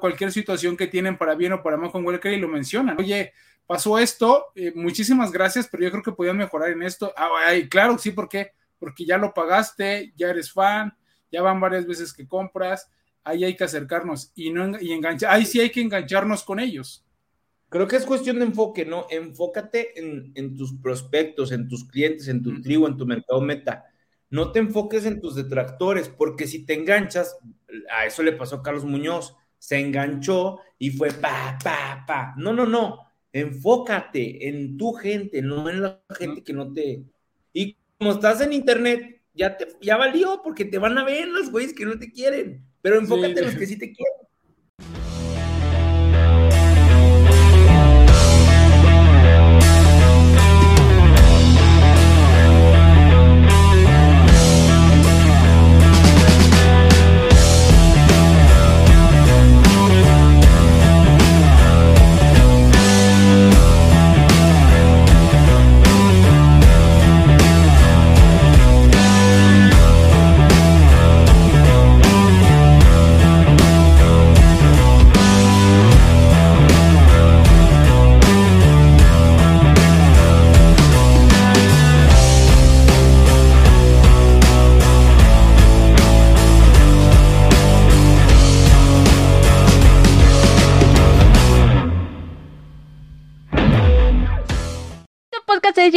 cualquier situación que tienen para bien o para mal con Welker y lo mencionan. Oye, pasó esto, eh, muchísimas gracias, pero yo creo que podían mejorar en esto. Ah, claro, sí, ¿por qué? Porque ya lo pagaste, ya eres fan, ya van varias veces que compras, ahí hay que acercarnos y no y enganchar, ahí sí hay que engancharnos con ellos. Creo que es cuestión de enfoque, ¿no? Enfócate en, en tus prospectos, en tus clientes, en tu tribu, en tu mercado meta. No te enfoques en tus detractores, porque si te enganchas, a eso le pasó a Carlos Muñoz, se enganchó y fue pa, pa, pa. No, no, no enfócate en tu gente, no en la gente que no te... Y como estás en internet, ya, te, ya valió porque te van a ver los güeyes que no te quieren, pero enfócate en los que sí te quieren.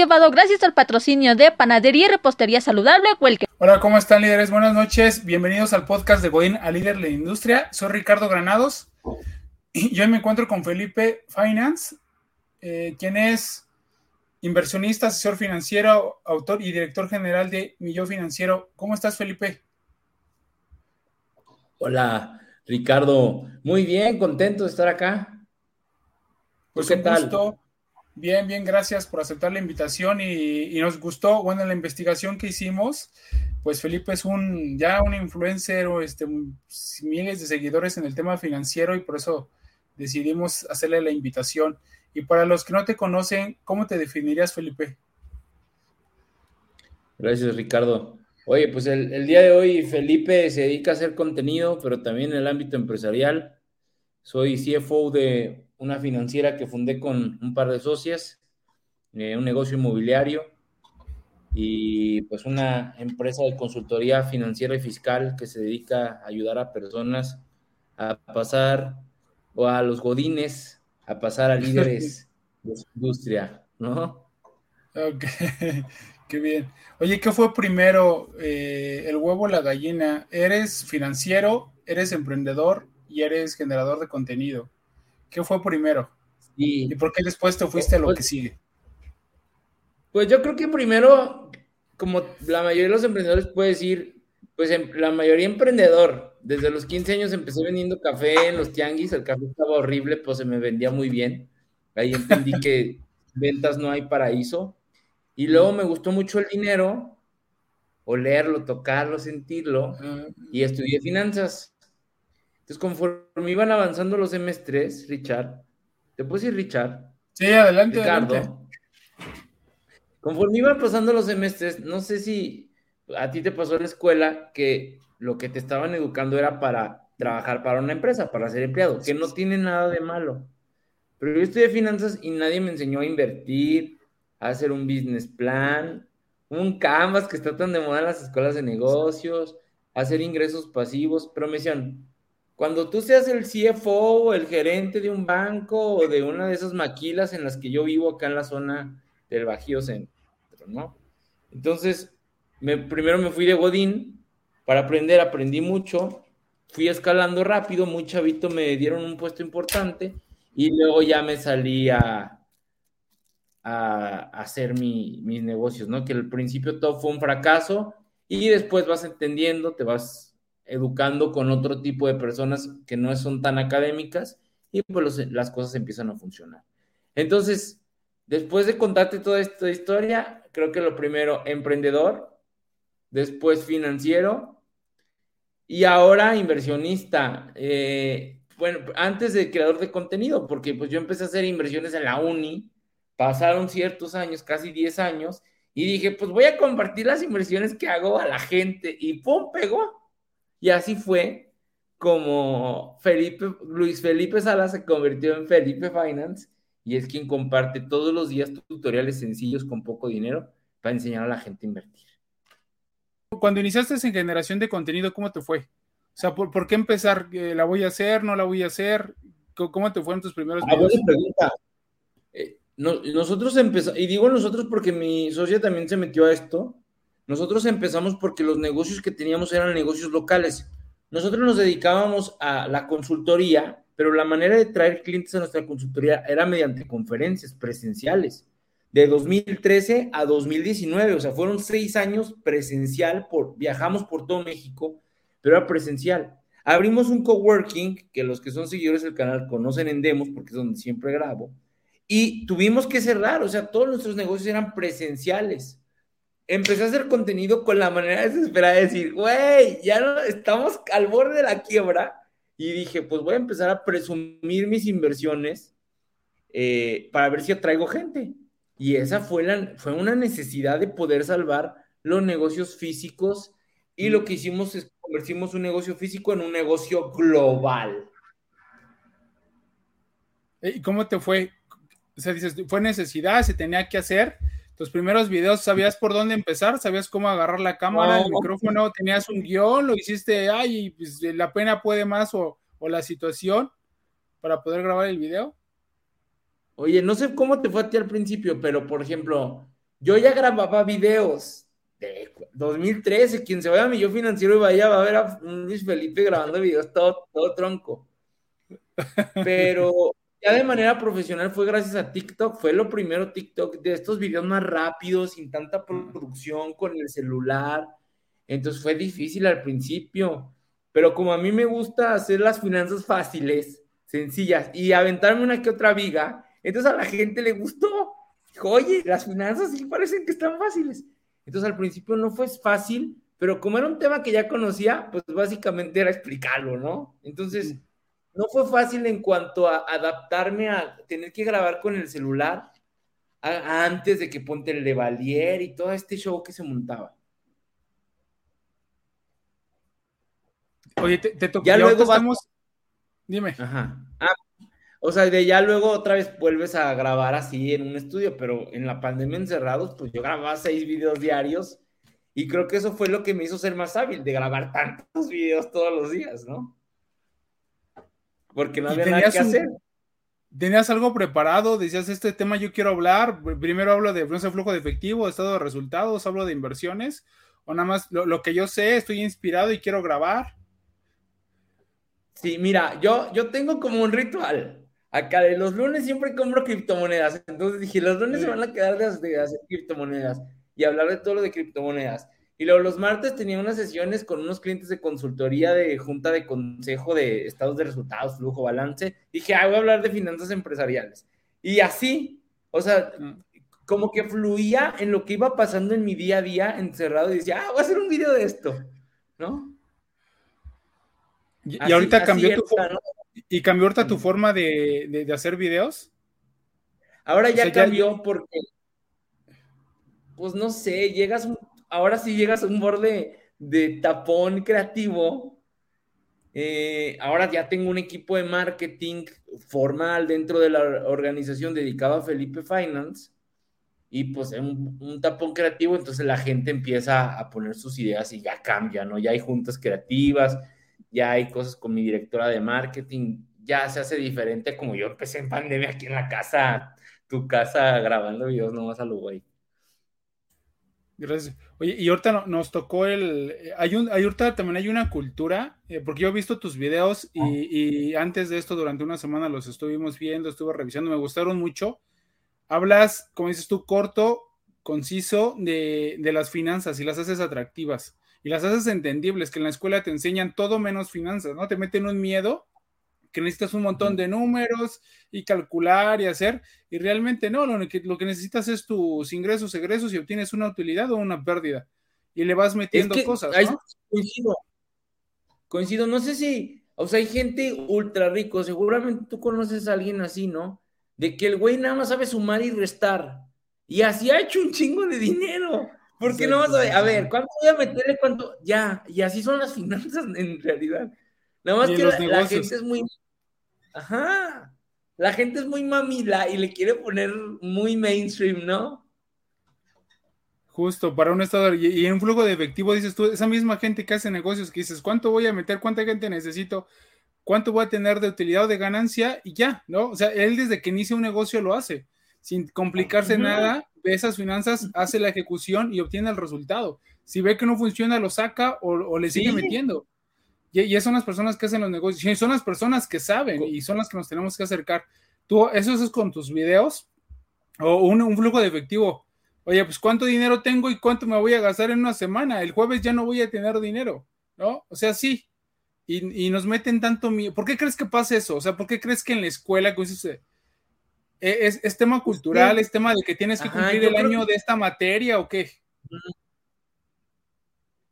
Llevado gracias al patrocinio de Panadería y Repostería Saludable Welker. Hola, ¿cómo están líderes? Buenas noches. Bienvenidos al podcast de Godín a Líder de la Industria. Soy Ricardo Granados y hoy me encuentro con Felipe Finance, eh, quien es inversionista, asesor financiero, autor y director general de Millón Financiero. ¿Cómo estás, Felipe? Hola, Ricardo. Muy bien, contento de estar acá. Pues ¿Qué tal? Bien, bien, gracias por aceptar la invitación y, nos gustó, bueno, la investigación que hicimos, pues Felipe es un ya un influencer este, miles de seguidores en el tema financiero y por eso decidimos hacerle la invitación. Y para los que no te conocen, ¿cómo te definirías, Felipe? Gracias, Ricardo. Oye, pues el, el día de hoy Felipe se dedica a hacer contenido, pero también en el ámbito empresarial. Soy CFO de una financiera que fundé con un par de socias, eh, un negocio inmobiliario y pues una empresa de consultoría financiera y fiscal que se dedica a ayudar a personas a pasar o a los godines a pasar a líderes de su industria, ¿no? Ok, qué bien. Oye, ¿qué fue primero, eh, el huevo o la gallina? ¿Eres financiero, eres emprendedor y eres generador de contenido? ¿Qué fue primero? ¿Y por qué después te fuiste a lo que pues, sigue? Pues yo creo que primero, como la mayoría de los emprendedores puede decir, pues em, la mayoría emprendedor. Desde los 15 años empecé vendiendo café en los tianguis, el café estaba horrible, pues se me vendía muy bien. Ahí entendí que ventas no hay paraíso. Y luego me gustó mucho el dinero, olerlo, tocarlo, sentirlo, y estudié finanzas. Entonces, conforme iban avanzando los semestres, Richard, ¿te puedes decir Richard? Sí, adelante, Ricardo. Conforme iban pasando los semestres, no sé si a ti te pasó en la escuela que lo que te estaban educando era para trabajar para una empresa, para ser empleado, que no tiene nada de malo. Pero yo estudié finanzas y nadie me enseñó a invertir, a hacer un business plan, un canvas que está tan de moda en las escuelas de negocios, hacer ingresos pasivos, pero me decían, cuando tú seas el CFO o el gerente de un banco o de una de esas maquilas en las que yo vivo acá en la zona del Bajío Centro, ¿no? Entonces, me, primero me fui de Godín. Para aprender, aprendí mucho, fui escalando rápido, muy chavito me dieron un puesto importante. Y luego ya me salí a, hacer mis negocios, ¿no? Que al principio todo fue un fracaso. Y después vas entendiendo, te vas educando con otro tipo de personas que no son tan académicas y pues las cosas empiezan a funcionar. Entonces, después de contarte toda esta historia, creo que lo primero, emprendedor, después financiero y ahora inversionista. Eh, bueno, antes de creador de contenido, porque pues yo empecé a hacer inversiones en la uni, pasaron ciertos años, casi 10 años, y dije, pues voy a compartir las inversiones que hago a la gente y ¡pum! pegó. Y así fue como Felipe, Luis Felipe Sala se convirtió en Felipe Finance y es quien comparte todos los días tutoriales sencillos con poco dinero para enseñar a la gente a invertir. Cuando iniciaste en generación de contenido, ¿cómo te fue? O sea, ¿por, qué empezar? ¿La voy a hacer? ¿No la voy a hacer? ¿Cómo te fue en tus primeros ah, videos? pregunta. Eh, nosotros empezamos, y digo nosotros porque mi socia también se metió a esto, nosotros empezamos porque los negocios que teníamos eran negocios locales. Nosotros nos dedicábamos a la consultoría, pero la manera de traer clientes a nuestra consultoría era mediante conferencias presenciales. De 2013 a 2019, o sea, fueron seis años presencial, por, viajamos por todo México, pero era presencial. Abrimos un coworking, que los que son seguidores del canal conocen en Demos, porque es donde siempre grabo, y tuvimos que cerrar, o sea, todos nuestros negocios eran presenciales empecé a hacer contenido con la manera desesperada de decir, güey, ya estamos al borde de la quiebra. Y dije, pues voy a empezar a presumir mis inversiones eh, para ver si atraigo gente. Y esa fue, la, fue una necesidad de poder salvar los negocios físicos. Y lo que hicimos es convertimos un negocio físico en un negocio global. ¿Y cómo te fue? O sea, dices, fue necesidad, se tenía que hacer tus primeros videos, ¿sabías por dónde empezar? ¿Sabías cómo agarrar la cámara, el micrófono? ¿Tenías un guion? ¿Lo hiciste, ay, pues, la pena puede más o, la situación para poder grabar el video? Oye, no sé cómo te fue a ti al principio, pero por ejemplo, yo ya grababa videos de 2013. Quien se vaya a mi yo financiero y vaya va a ver a Luis Felipe grabando videos todo, todo tronco. Pero ya de manera profesional fue gracias a TikTok, fue lo primero TikTok, de estos videos más rápidos, sin tanta producción con el celular. Entonces fue difícil al principio, pero como a mí me gusta hacer las finanzas fáciles, sencillas y aventarme una que otra viga, entonces a la gente le gustó. Dijo, oye, las finanzas sí parecen que están fáciles. Entonces al principio no fue fácil, pero como era un tema que ya conocía, pues básicamente era explicarlo, ¿no? Entonces no fue fácil en cuanto a adaptarme a tener que grabar con el celular antes de que ponte el Levalier y todo este show que se montaba. Oye, te, tocó. Ya, luego estamos. Dime. Ajá. Ah, o sea, de ya luego otra vez vuelves a grabar así en un estudio, pero en la pandemia encerrados, pues yo grababa seis videos diarios y creo que eso fue lo que me hizo ser más hábil, de grabar tantos videos todos los días, ¿no? Porque no había nada que hacer. ¿Tenías algo preparado? Decías, este tema yo quiero hablar. Primero hablo de flujo de efectivo, estado de resultados, hablo de inversiones. O nada más lo, que yo sé, estoy inspirado y quiero grabar. Sí, mira, yo, yo tengo como un ritual. Acá de los lunes siempre compro criptomonedas. Entonces dije, los lunes se van a quedar de, de hacer criptomonedas y hablar de todo lo de criptomonedas. Y luego los martes tenía unas sesiones con unos clientes de consultoría de junta de consejo de estados de resultados, flujo, balance. Dije, ah, voy a hablar de finanzas empresariales. Y así, o sea, mm. como que fluía en lo que iba pasando en mi día a día encerrado y decía, ah, voy a hacer un video de esto, ¿no? Y, ahorita cambió tu ¿Y cambió ahorita tu forma de, hacer videos? Ahora ya cambió porque, pues no sé, llegas un ahora sí llegas a un borde de tapón creativo. Eh, ahora ya tengo un equipo de marketing formal dentro de la organización dedicado a Felipe Finance y pues un, un tapón creativo, entonces la gente empieza a poner sus ideas y ya cambia, ¿no? Ya hay juntas creativas, ya hay cosas con mi directora de marketing, ya se hace diferente como yo empecé en pandemia aquí en la casa, tu casa grabando videos nomás a lo güey. Gracias. Oye, y ahorita nos tocó el. Hay un, hay, ahorita también hay una cultura, eh, porque yo he visto tus videos y, antes de esto, durante una semana los estuvimos viendo, estuve revisando, me gustaron mucho. Hablas, como dices tú, corto, conciso de, de las finanzas y las haces atractivas y las haces entendibles, que en la escuela te enseñan todo menos finanzas, ¿no? Te meten un miedo que necesitas un montón de números y calcular y hacer, y realmente no, lo que, lo que necesitas es tus ingresos, egresos y obtienes una utilidad o una pérdida, y le vas metiendo cosas. ¿no? Coincido, coincido, no sé si, o sea, hay gente ultra rico, seguramente tú conoces a alguien así, ¿no? De que el güey nada más sabe sumar y restar, y así ha hecho un chingo de dinero. Porque no vas a ver, a ver, ¿cuánto voy a meterle cuánto? Ya, y así son las finanzas en realidad. Nada más que la, gente es muy. Ajá. La gente es muy mamila y le quiere poner muy mainstream, ¿no? Justo, para un estado y, en un flujo de efectivo dices tú, esa misma gente que hace negocios que dices, ¿cuánto voy a meter? ¿Cuánta gente necesito? ¿Cuánto voy a tener de utilidad o de ganancia? Y ya, ¿no? O sea, él desde que inicia un negocio lo hace, sin complicarse nada, ve esas finanzas, hace la ejecución y obtiene el resultado. Si ve que no funciona, lo saca o, le sigue metiendo. Y, y son las personas que hacen los negocios, y son las personas que saben y son las que nos tenemos que acercar. Tú, eso es con tus videos o un flujo de efectivo Oye, pues cuánto dinero tengo y cuánto me voy a gastar en una semana. El jueves ya no voy a tener dinero, ¿no? O sea, sí. Y, nos meten tanto miedo. ¿Por qué crees que pasa eso? O sea, ¿por qué crees que en la escuela eh, es, es, tema cultural, es tema de que tienes que cumplir el año de esta materia o qué?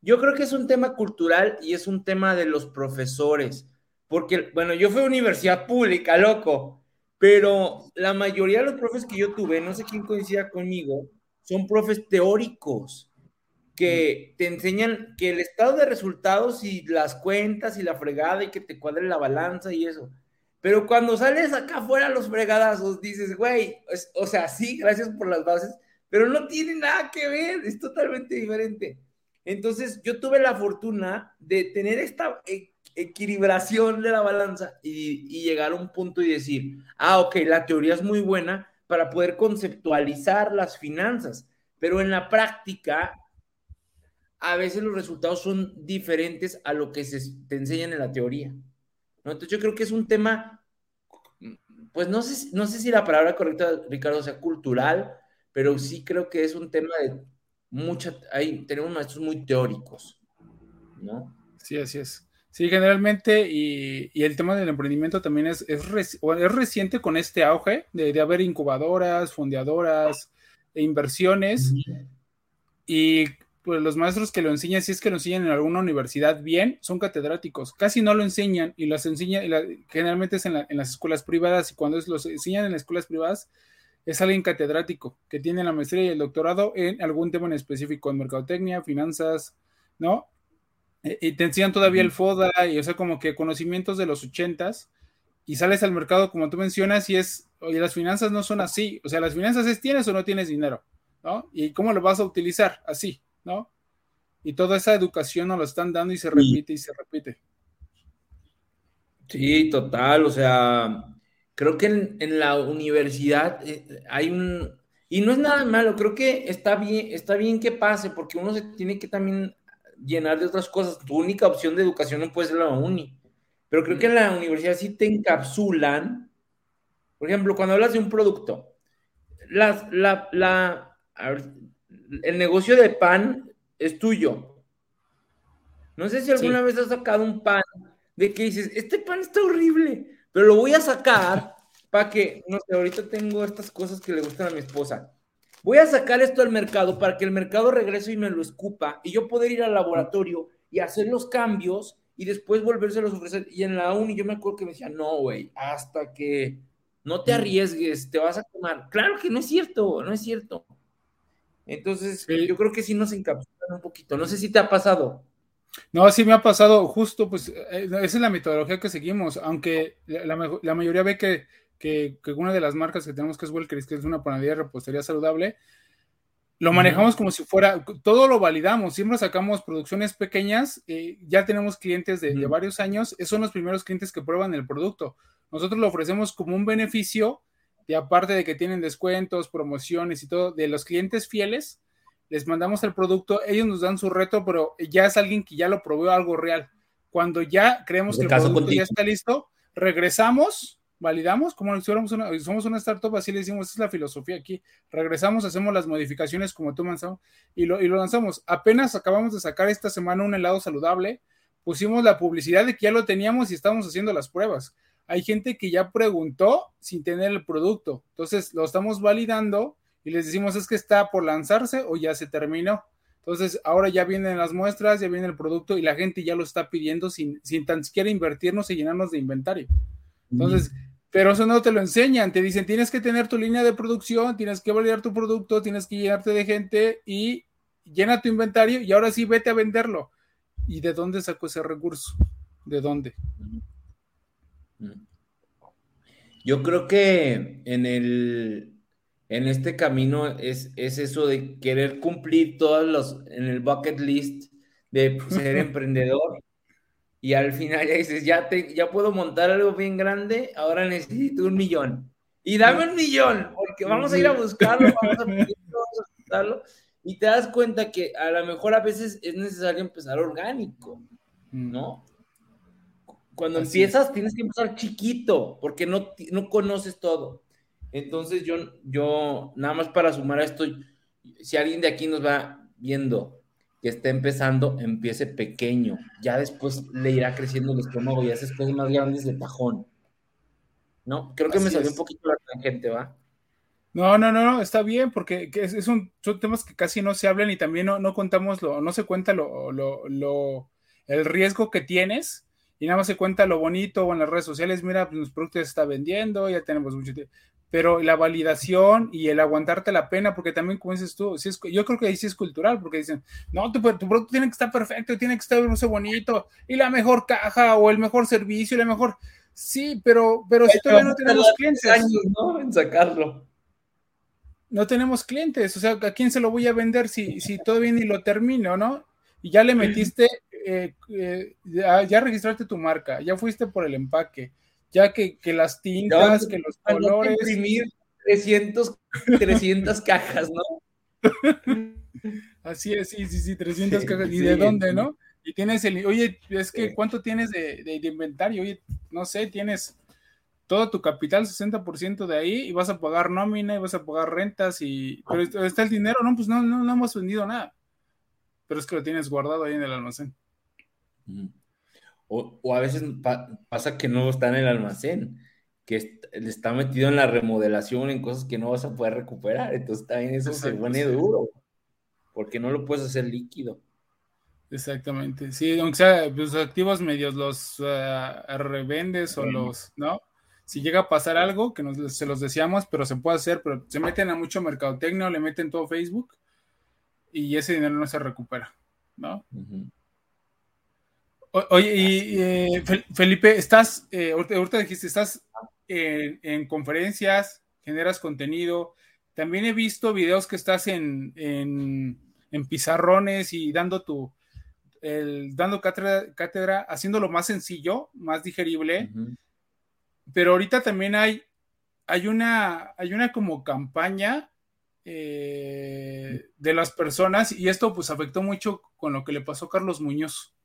Yo creo que es un tema cultural y es un tema de los profesores. Porque, bueno, yo fui a universidad pública, loco, pero la mayoría de los profes que yo tuve, no sé quién coincida conmigo, son profes teóricos que te enseñan que el estado de resultados y las cuentas y la fregada y que te cuadre la balanza y eso. Pero cuando sales acá afuera los fregadazos, dices, güey, o sea, sí, gracias por las bases, pero no tiene nada que ver, es totalmente diferente. Entonces, yo tuve la fortuna de tener esta e-, equilibración de la balanza y, llegar a un punto y decir, ah, ok, la teoría es muy buena, para poder conceptualizar las finanzas, pero en la práctica a veces los resultados son diferentes a lo que se te enseñan en la teoría. ¿no? Entonces yo creo que es un tema, pues no sé, no sé si la palabra correcta, Ricardo, sea cultural, pero sí creo que es un tema de mucha, hay, tenemos maestros muy teóricos, ¿no? Sí, así es. Sí, generalmente, y, el tema del emprendimiento también es, es, reciente con este auge de, haber incubadoras, fondeadoras e inversiones. Y pues los maestros que lo enseñan, si es que lo enseñan en alguna universidad bien, son catedráticos. Casi no lo enseñan y las enseñan, generalmente es en, las escuelas privadas y cuando es, los enseñan en las escuelas privadas es alguien catedrático que tiene la maestría y el doctorado en algún tema en específico, en mercadotecnia, finanzas, ¿no? Eh, y te enseñan todavía el FODA y, o sea, como que conocimientos de los ochentas y sales al mercado como tú mencionas y es, oye, las finanzas no son así, o sea, las finanzas es tienes o no tienes dinero, ¿no? Y cómo lo vas a utilizar, así, ¿no? Y toda esa educación nos lo están dando y se repite y se repite. Sí, total, o sea, creo que en, la universidad eh, hay un, y no es nada malo, creo que está bien, está bien que pase, porque uno se tiene que también llenar de otras cosas. Tu única opción de educación no puede ser la uni. Pero creo que en la universidad sí te encapsulan. Por ejemplo, cuando hablas de un producto, la, la, el negocio de pan es tuyo. No sé si alguna vez has sacado un pan de que dices, este pan está horrible, pero lo voy a sacar para que, no sé, ahorita tengo estas cosas que le gustan a mi esposa voy a sacar esto al mercado para que el mercado regrese y me lo escupa y yo poder ir al laboratorio y hacer los cambios y después volvérselos a ofrecer. Y en la uni yo me acuerdo que me decía, no, güey, hasta que no te arriesgues, te vas a quemar. Claro que no es cierto, no es cierto. Entonces, yo creo que sí nos encapsulan un poquito. No sé si te ha pasado. No, sí me ha pasado, justo, pues eh, esa es la metodología que seguimos, aunque la, la mayoría ve que que, una de las marcas que tenemos que es Welkeris, que es una panadería de repostería saludable, lo manejamos como si fuera, todo lo validamos, siempre sacamos producciones pequeñas, eh, ya tenemos clientes de, varios años, esos son los primeros clientes que prueban el producto. Nosotros lo ofrecemos como un beneficio, y aparte de que tienen descuentos, promociones y todo, de los clientes fieles, les mandamos el producto, ellos nos dan su reto, pero ya es alguien que ya lo probó algo real. Cuando ya creemos que el producto ya está listo, regresamos validamos como si fuéramos una, somos una startup, así le decimos, esa es la filosofía aquí. Regresamos, hacemos las modificaciones como tú lanzamos y lo, y lo lanzamos. Apenas acabamos de sacar esta semana un helado saludable, pusimos la publicidad de que ya lo teníamos y estamos haciendo las pruebas. Hay gente que ya preguntó sin tener el producto, entonces lo estamos validando y les decimos es que está por lanzarse o ya se terminó. Entonces, ahora ya vienen las muestras, ya viene el producto y la gente ya lo está pidiendo sin, sin tan siquiera invertirnos y llenarnos de inventario. Entonces, pero eso no te lo enseñan, te dicen, tienes que tener tu línea de producción, tienes que validar tu producto, tienes que llenarte de gente y llena tu inventario y ahora sí vete a venderlo. ¿Y de dónde sacó ese recurso? ¿De dónde? Yo creo que en el en este camino es, es eso de querer cumplir todos los en el bucket list de ser emprendedor y al final ya dices, ya, te, ya puedo montar algo bien grande, ahora necesito un millón. Y dame un millón, porque vamos a ir a buscarlo, vamos a, buscarlo, y te das cuenta que a lo mejor a veces es necesario empezar orgánico, mm. ¿no? Cuando empiezas tienes que empezar chiquito, porque no, no conoces todo. Entonces yo, yo, nada más para sumar a esto, si alguien de aquí nos va viendo que está empezando, empiece pequeño. Ya después le irá creciendo el estómago y haces cosas más grandes de tajón. ¿No? Creo que me salió un poquito la tangente, ¿va? No, no, no, no, está bien, porque es, un, son temas que casi no se hablan y también no, no contamos, lo, no se cuenta lo, lo, lo, el riesgo que tienes y nada más se cuenta lo bonito o en las redes sociales, mira, pues los productos se está vendiendo, ya tenemos mucho tiempo pero la validación y el aguantarte la pena, porque también, como dices tú, si es, yo creo que ahí sí es cultural, porque dicen, no, tu, producto tiene que estar perfecto, tiene que estar bonito, y la mejor caja, o el mejor servicio, y la mejor. Sí, pero, pero si todavía no tenemos clientes. Años, ¿no? En sacarlo. No tenemos clientes, o sea, ¿a quién se lo voy a vender si, si todavía ni lo termino, no? Y ya le metiste, eh, eh, ya, ya registraste tu marca, ya fuiste por el empaque, ya que, que las tintas, que los colores. imprimir 300, 300 cajas, ¿no? Así es, sí, sí, sí, 300 cajas. ¿Y de dónde, no? Y tienes el, oye, es que ¿cuánto tienes de, de, inventario? Oye, no sé, tienes todo tu capital, 60% de ahí, y vas a pagar nómina, y vas a pagar rentas, y pero está el dinero, no, pues no, no, no hemos vendido nada. Pero es que lo tienes guardado ahí en el almacén. O, a veces pasa que no está en el almacén, que está metido en la remodelación, en cosas que no vas a poder recuperar. Entonces también eso se pone duro, porque no lo puedes hacer líquido. Exactamente, sí, aunque sea los pues, activos medios los uh, revendes o los, ¿no? Si llega a pasar algo, que nos, se los decíamos, pero se puede hacer, pero se meten a mucho mercadotecnia, le meten todo Facebook y ese dinero no se recupera, ¿no? Oye, y eh, Felipe, estás, eh, ahorita dijiste, estás en, conferencias, generas contenido. También he visto videos que estás en, en, pizarrones y dando tu, el, dando cátedra, cátedra, haciéndolo más sencillo, más digerible. Pero ahorita también hay, hay una, hay una como campaña eh, de las personas y esto pues afectó mucho con lo que le pasó a Carlos Muñoz.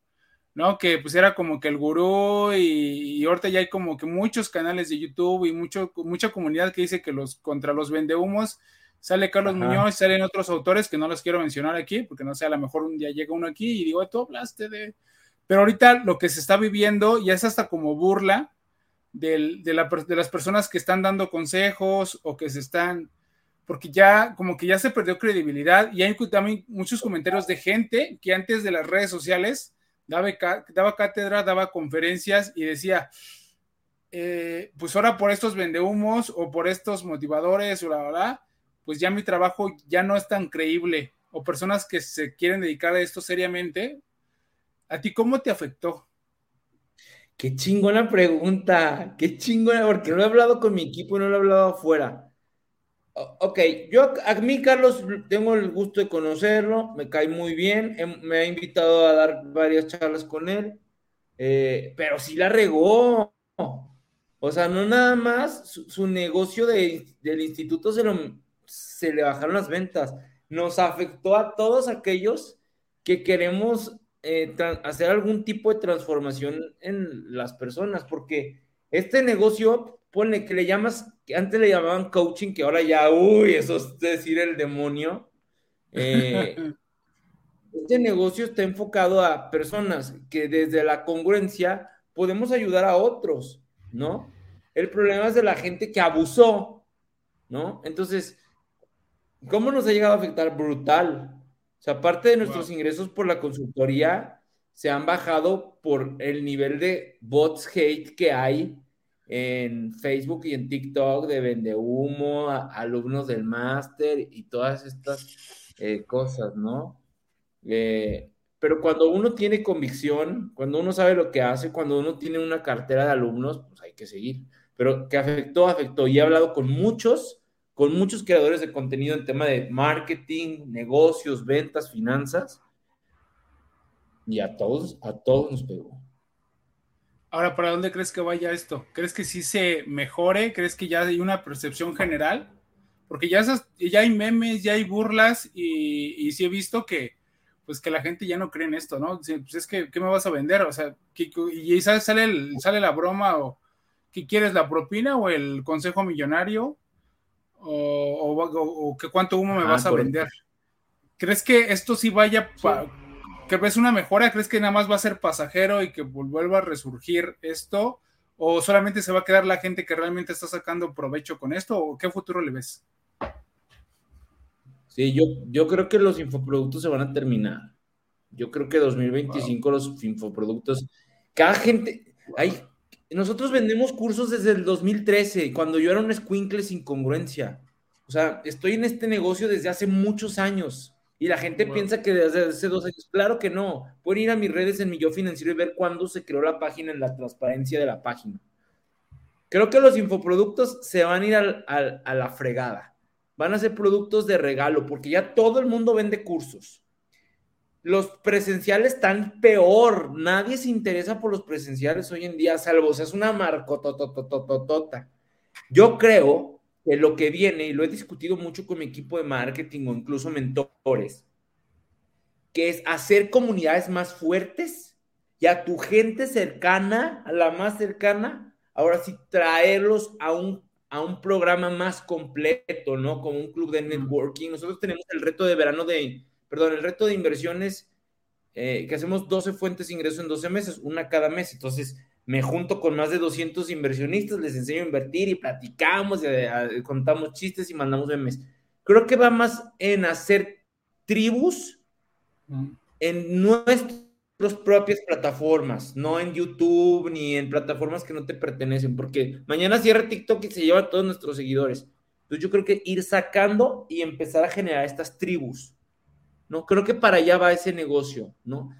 ¿No? Que pues era como que el gurú y, ahorita ya hay como que muchos canales de YouTube y mucho, mucha comunidad que dice que los contra los vendehumos. Sale Carlos Muñoz, salen otros autores que no los quiero mencionar aquí, porque no sé, a lo mejor un día llega uno aquí y digo, tú hablaste de... Pero ahorita lo que se está viviendo ya es hasta como burla de, de las personas que están dando consejos o que se están porque ya como que ya se perdió credibilidad y hay también muchos comentarios de gente que antes de las redes sociales daba, cátedra, daba conferencias y decía, eh, pues ahora por estos vendehumos o por estos motivadores o la verdad, pues ya mi trabajo ya no es tan creíble. O personas que se quieren dedicar a esto seriamente, ¿a ti cómo te afectó? Qué chingona pregunta, qué chingona, porque no he hablado con mi equipo no lo he hablado afuera. Ok, yo a mí, Carlos, tengo el gusto de conocerlo, me cae muy bien, me ha invitado a dar varias charlas con él, eh, pero sí la regó. O sea, no nada más su, negocio del instituto se, lo, le bajaron las ventas, nos afectó a todos aquellos que queremos eh, hacer algún tipo de transformación en las personas, porque este negocio ponle que le llamas, que antes le llamaban coaching, que ahora ya, uy, eso es decir el demonio. Eh, este negocio está enfocado a personas que desde la congruencia podemos ayudar a otros, ¿no? El problema es de la gente que abusó, ¿no? Entonces, ¿cómo nos ha llegado a afectar? Brutal. O sea, aparte de nuestros ingresos por la consultoría, se han bajado por el nivel de bots hate que hay en Facebook y en TikTok de vende humo, alumnos del máster y todas estas eh, cosas, ¿no? Eh, pero cuando uno tiene convicción, cuando uno sabe lo que hace, cuando uno tiene una cartera de alumnos, pues hay que seguir. Pero que afectó, afectó. Y he hablado con muchos, con muchos creadores de contenido en tema de marketing, negocios, ventas, finanzas. Y a todos, a todos nos pegó. Ahora, ¿para dónde crees que vaya esto? ¿Crees que sí se mejore? ¿Crees que ya hay una percepción general? Porque ya, ya hay memes, ya hay burlas y, y sí he visto que, pues que la gente ya no cree en esto, ¿no? Pues es que, ¿qué me vas a vender? O sea, y sale, sale, sale la broma o ¿qué quieres, la propina o el consejo millonario? ¿O, o, que cuánto humo me vas a vender? ¿Crees que esto sí vaya, que ves una mejora? ¿Crees que nada más va a ser pasajero y que vuelva a resurgir esto? ¿O solamente se va a quedar la gente que realmente está sacando provecho con esto? ¿O qué futuro le ves? Sí, yo, yo creo que los infoproductos se van a terminar. Yo creo que 2025 los infoproductos, cada gente, hay, nosotros vendemos cursos desde el 2013, cuando yo era un squinkle sin congruencia. O sea, estoy en este negocio desde hace muchos años y la gente piensa que desde hace dos años. Claro que no. Pueden ir a mis redes en mi yo financiero y ver cuándo se creó la página en la transparencia de la página. Creo que los infoproductos se van a ir a la fregada van a ser productos de regalo, porque ya todo el mundo vende cursos. Los presenciales están peor, nadie se interesa por los presenciales hoy en día, salvo, o sea, es una marcotototototota. Yo creo que lo que viene, y lo he discutido mucho con mi equipo de marketing o incluso mentores, que es hacer comunidades más fuertes y a tu gente cercana, a la más cercana, ahora sí traerlos a un a un programa más completo, ¿no? Como un club de networking. Nosotros tenemos el reto de verano de, perdón, el reto de inversiones, eh, que hacemos 12 fuentes de ingreso en 12 meses, una cada mes. Entonces, me junto con más de 200 inversionistas, les enseño a invertir y platicamos, y, contamos chistes y mandamos memes. Creo que va más en hacer tribus en nuestro propias plataformas, no en YouTube ni en plataformas que no te pertenecen, porque mañana cierra TikTok y se lleva a todos nuestros seguidores. Entonces yo creo que ir sacando y empezar a generar estas tribus, ¿no? Creo que para allá va ese negocio, ¿no?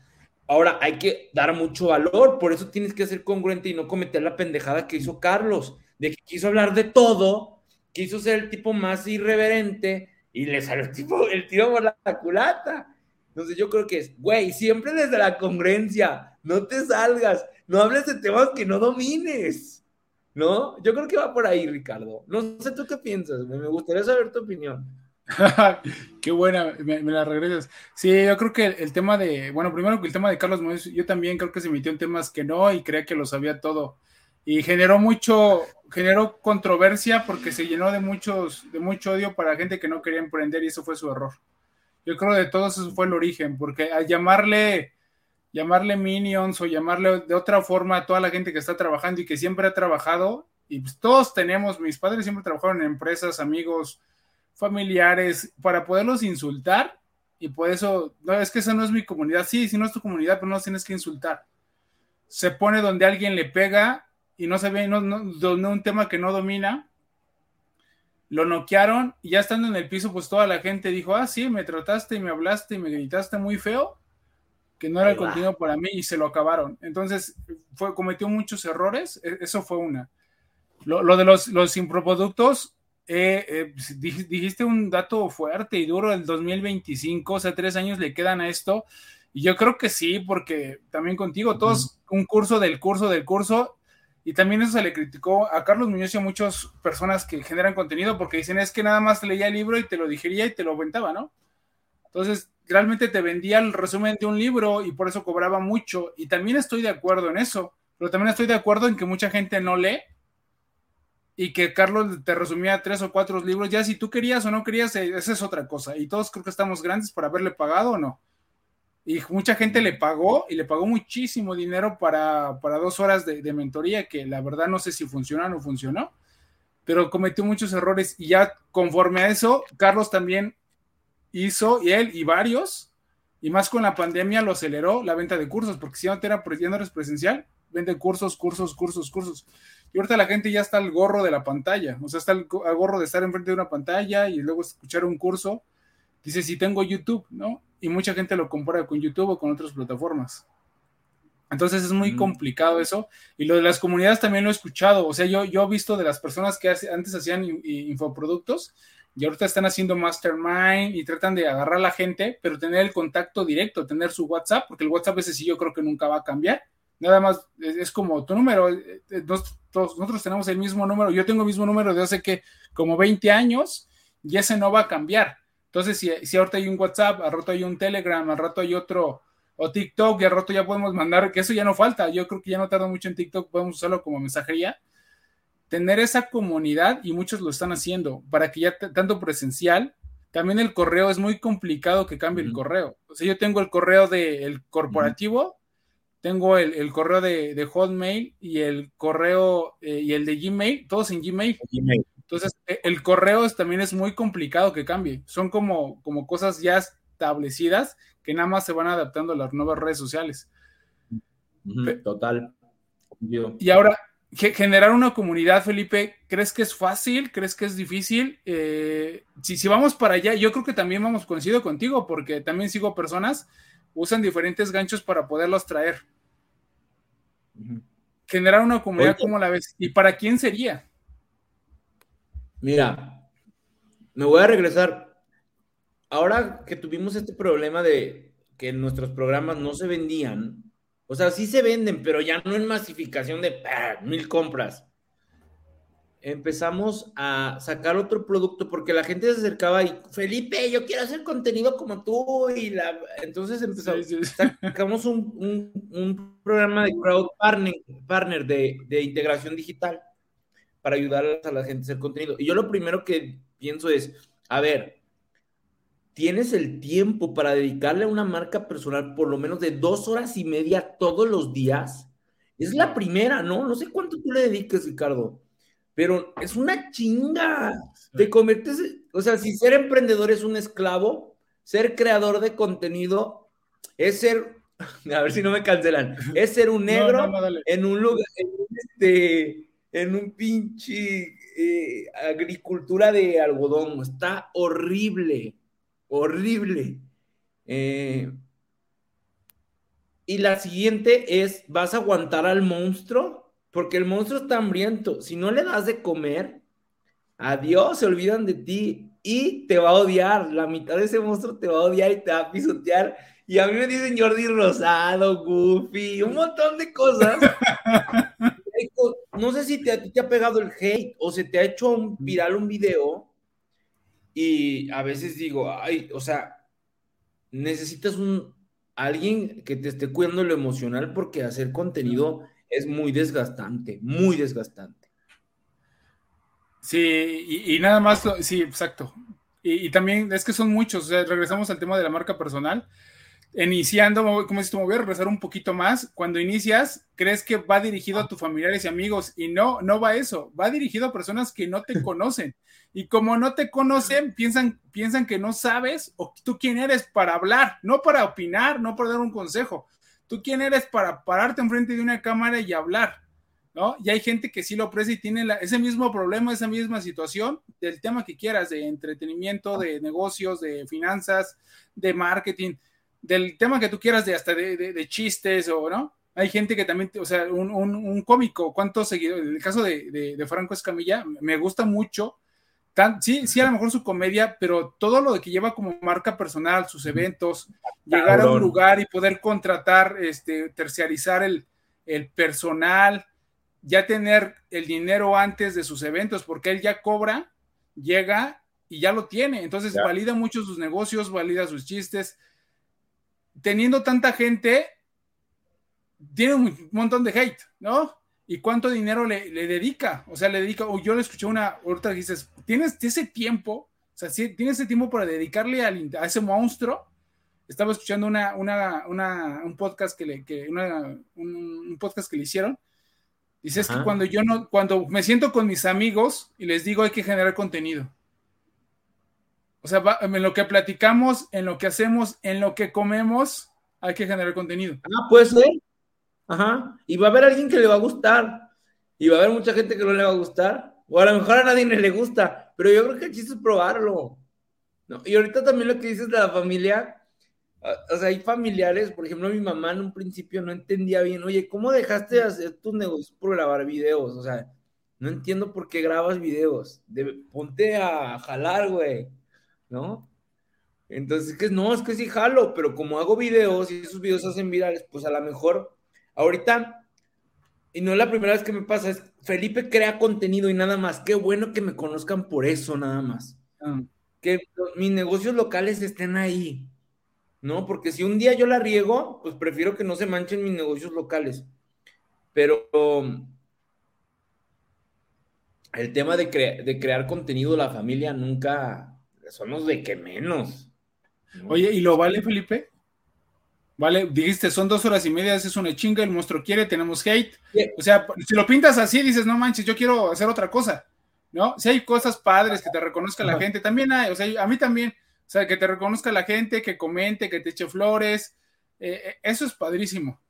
Ahora hay que dar mucho valor, por eso tienes que ser congruente y no cometer la pendejada que hizo Carlos, de que quiso hablar de todo, quiso ser el tipo más irreverente y le salió el tipo el tiro por la culata. Entonces yo creo que es, güey, siempre desde la congruencia, no te salgas, no hables de temas que no domines, ¿no? Yo creo que va por ahí, Ricardo. No sé tú qué piensas, me gustaría saber tu opinión. qué buena, me, la regresas. Sí, yo creo que el, tema de, bueno, primero que el tema de Carlos Moisés, yo también creo que se metió en temas que no y creía que lo sabía todo. Y generó mucho, generó controversia porque se llenó de muchos, de mucho odio para gente que no quería emprender y eso fue su error. Yo creo de todo eso fue el origen, porque al llamarle, llamarle minions o llamarle de otra forma a toda la gente que está trabajando y que siempre ha trabajado, y pues todos tenemos, mis padres siempre trabajaron en empresas, amigos, familiares, para poderlos insultar, y por eso, no, es que esa no es mi comunidad, sí, si no es tu comunidad, pero no tienes que insultar. Se pone donde alguien le pega y no se ve, no, no, un tema que no domina, lo noquearon y ya estando en el piso, pues toda la gente dijo, ah, sí, me trataste y me hablaste y me gritaste muy feo, que no era el contenido para mí y se lo acabaron. Entonces, fue, cometió muchos errores, e, eso fue una. Lo, de los, los improproductos, eh, eh, pues, dijiste un dato fuerte y duro del 2025, o sea, tres años le quedan a esto. Y yo creo que sí, porque también contigo, todos un curso del curso del curso, y también eso se le criticó a Carlos Muñoz y a muchas personas que generan contenido porque dicen es que nada más leía el libro y te lo digería y te lo aventaba, ¿no? Entonces, realmente te vendía el resumen de un libro y por eso cobraba mucho. Y también estoy de acuerdo en eso, pero también estoy de acuerdo en que mucha gente no lee y que Carlos te resumía tres o cuatro libros. Ya si tú querías o no querías, eh, esa es otra cosa. Y todos creo que estamos grandes por haberle pagado o no. Y mucha gente le pagó y le pagó muchísimo dinero para, dos horas de, mentoría, que la verdad no sé si funciona o no funcionó, pero cometió muchos errores y ya conforme a eso, Carlos también hizo, y él y varios, y más con la pandemia lo aceleró la venta de cursos, porque si no, te era, ya no eres presencial, vende cursos, cursos, cursos, cursos. Y ahorita la gente ya está al gorro de la pantalla, o sea, está al gorro de estar enfrente de una pantalla y luego escuchar un curso. Dice, si tengo YouTube, ¿no? y mucha gente lo compara con YouTube o con otras plataformas. Entonces es muy complicado eso. Y lo de las comunidades también lo he escuchado. O sea, yo, yo he visto de las personas que antes hacían infoproductos y ahorita están haciendo mastermind y tratan de agarrar a la gente, pero tener el contacto directo, tener su WhatsApp, porque el WhatsApp ese sí yo creo que nunca va a cambiar. Nada más es, como tu número. Eh, eh, nosotros, tenemos el mismo número. Yo tengo el mismo número de hace que como 20 años y ese no va a cambiar. Entonces, si, si ahorita hay un WhatsApp, al rato hay un Telegram, al rato hay otro o TikTok y al rato ya podemos mandar, que eso ya no falta, yo creo que ya no tarda mucho en TikTok, podemos usarlo como mensajería, tener esa comunidad y muchos lo están haciendo para que ya tanto presencial, también el correo es muy complicado que cambie el correo. O sea, yo tengo el correo del corporativo, tengo el, correo de, Hotmail y el correo eh, y el de Gmail, todos en Gmail. Entonces, e, el correo también es muy complicado que cambie. Son como, como cosas ya establecidas que nada más se van adaptando a las nuevas redes sociales. Total. Y ahora, generar una comunidad, Felipe, ¿crees que es fácil? ¿Crees que es difícil? Eh, si, si vamos para allá, yo creo que también vamos coincido contigo, porque también sigo personas, usan diferentes ganchos para poderlos traer. Generar una comunidad, ¿cómo la ves? ¿Y para quién sería? Mira, me voy a regresar ahora que tuvimos este problema de que nuestros programas no se vendían, o sea, sí se venden, pero ya no en masificación de mil compras. Empezamos a sacar otro producto porque la gente se acercaba y Felipe, yo quiero hacer contenido como tú y la entonces empezamos sacamos un, programa de crowd partner, partner de, de integración digital para ayudar a la gente a hacer contenido. Y yo lo primero que pienso es, a ver, tienes el tiempo para dedicarle a una marca personal por lo menos de dos horas y media todos los días, es la primera, ¿no? No sé cuánto tú le dediques, Ricardo, pero es una chinga. Te conviertes, o sea, si ser emprendedor es un esclavo, ser creador de contenido es ser, a ver si no me cancelan, es ser un negro en un lugar, en un, este, en un pinche eh, agricultura de algodón. Está horrible horrible. Eh, y la siguiente es, ¿vas a aguantar al monstruo? Porque el monstruo está hambriento. Si no le das de comer, adiós, se olvidan de ti y te va a odiar. La mitad de ese monstruo te va a odiar y te va a pisotear. Y a mí me dicen Jordi Rosado, Goofy, un montón de cosas. no sé si te, te ha pegado el hate o se te ha hecho un, viral un video y a veces digo, ay, o sea, necesitas un alguien que te esté cuidando lo emocional porque hacer contenido es muy desgastante, muy desgastante. Sí, y, nada más, sí, exacto. Y, y, también es que son muchos, regresamos al tema de la marca personal iniciando, como dices, me voy a regresar un poquito más. Cuando inicias, crees que va dirigido a tus familiares y amigos y no, no va eso, va dirigido a personas que no te conocen. Y como no te conocen, piensan, piensan que no sabes o tú quién eres para hablar, no para opinar, no para dar un consejo. Tú quién eres para pararte enfrente de una cámara y hablar, ¿no? Y hay gente que sí lo aprecia y tiene ese mismo problema, esa misma situación del tema que quieras, de entretenimiento, de negocios, de finanzas, de marketing del tema que tú quieras, de hasta de, chistes o no. Hay gente que también, o sea, un, cómico, ¿cuántos seguidores? En el caso de, Franco Escamilla, me gusta mucho. Tan, sí, sí, a lo mejor su comedia, pero todo lo de que lleva como marca personal, sus eventos, llegar a un lugar y poder contratar, este, terciarizar el, personal, ya tener el dinero antes de sus eventos, porque él ya cobra, llega y ya lo tiene. Entonces valida mucho sus negocios, valida sus chistes, teniendo tanta gente, tiene un montón de hate, ¿no? ¿Y cuánto dinero le, dedica? O sea, le dedica, o yo le escuché una, ahorita dices, ¿tienes ese tiempo? O sea, ¿tienes ese tiempo para dedicarle a ese monstruo? Estaba escuchando una, un podcast que le, que un, podcast que le hicieron. Dices que cuando yo no, cuando me siento con mis amigos y les digo hay que generar contenido. O sea, en lo que platicamos, en lo que hacemos, en lo que comemos, hay que generar contenido. Ah, puede ser. Ajá. Y va a haber alguien que le va a gustar. Y va a haber mucha gente que no le va a gustar. O a lo mejor a nadie le gusta. Pero yo creo que el chiste es probarlo. Y ahorita también lo que dices de la familia, o sea, hay familiares, por ejemplo, mi mamá en un principio no entendía bien, oye, ¿cómo dejaste de hacer tus negocios por grabar videos? O sea, no entiendo por qué grabas videos. ponte a jalar, güey, ¿no? Entonces, que no, es que sí jalo, pero como hago videos y esos videos hacen virales, pues a lo mejor ahorita, y no es la primera vez que me pasa, es Felipe crea contenido y nada más. Qué bueno que me conozcan por eso, nada más. Ah. Que mis negocios locales estén ahí ¿no? Porque si un día yo la riego, pues prefiero que no se manchen mis negocios locales. Pero el tema de, de crear contenido la familia nunca somos de que menos. Oye, ¿y lo vale, Felipe? Vale, dijiste, son dos horas y media, es una chinga, el monstruo quiere, tenemos hate. O sea, si lo pintas así, dices, no manches, yo quiero hacer otra cosa, ¿no? Si hay cosas padres que te reconozca la gente, también hay, o sea, a mí también, o sea, que te reconozca la gente, que comente, que te eche flores. Eh, eh, eso es padrísimo.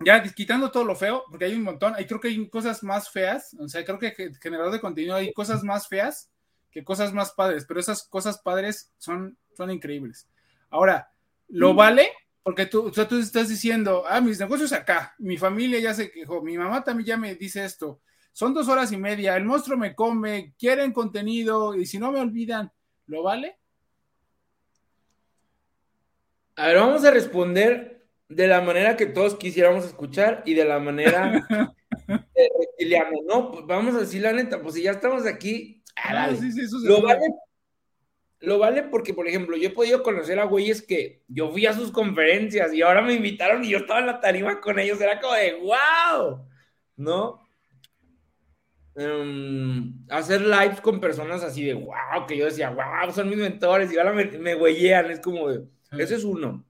Ya quitando todo lo feo, porque hay un montón, hay, creo que hay cosas más feas, o sea, creo que generador de contenido hay cosas más feas que cosas más padres, pero esas cosas padres son, son increíbles. Ahora, ¿lo mm. vale? Porque tú, o sea, tú estás diciendo, ah, mis negocios acá, mi familia ya se quejó, mi mamá también ya me dice esto, son dos horas y media, el monstruo me come, quieren contenido y si no me olvidan, ¿lo vale? A ver, vamos a responder de la manera que todos quisiéramos escuchar y de la manera reptiliana, ¿no? Pues vamos a decir la neta, pues si ya estamos aquí, ah, lo, vale, lo vale porque, por ejemplo, yo he podido conocer a güeyes que yo fui a sus conferencias y ahora me invitaron y yo estaba en la tarima con ellos, era como de wow, ¿no? Em, hacer lives con personas así de wow, que yo decía, wow, son mis mentores y ahora me, me güeyean, es como de ese es uno.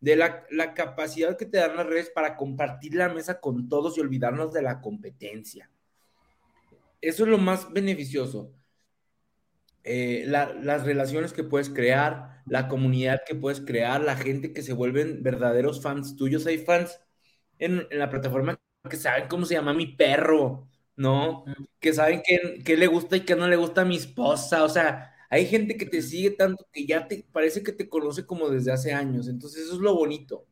De la, capacidad que te dan las redes para compartir la mesa con todos y olvidarnos de la competencia. Eso es lo más beneficioso. Eh, las relaciones que puedes crear, la comunidad que puedes crear, la gente que se vuelven verdaderos fans tuyos. Hay fans en, la plataforma que saben cómo se llama mi perro, ¿no? Que saben qué, qué le gusta y qué no le gusta a mi esposa. O sea, hay gente que te sigue tanto que ya te parece que te conoce como desde hace años. Entonces, eso es lo bonito.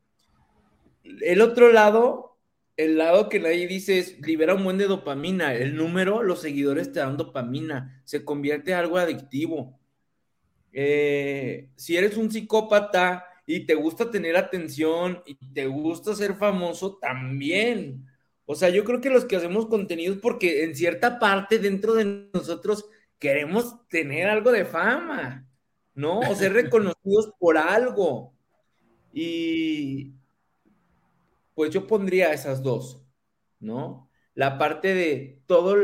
El otro lado, el lado que nadie dice es libera un buen de dopamina. El número, los seguidores te dan dopamina. Se convierte en algo adictivo. Eh, si eres un psicópata y te gusta tener atención y te gusta ser famoso, también. O sea, yo creo que los que hacemos contenidos, porque en cierta parte dentro de nosotros queremos tener algo de fama, ¿no? O ser reconocidos por algo. Y pues yo pondría esas dos, ¿no? La parte de todo,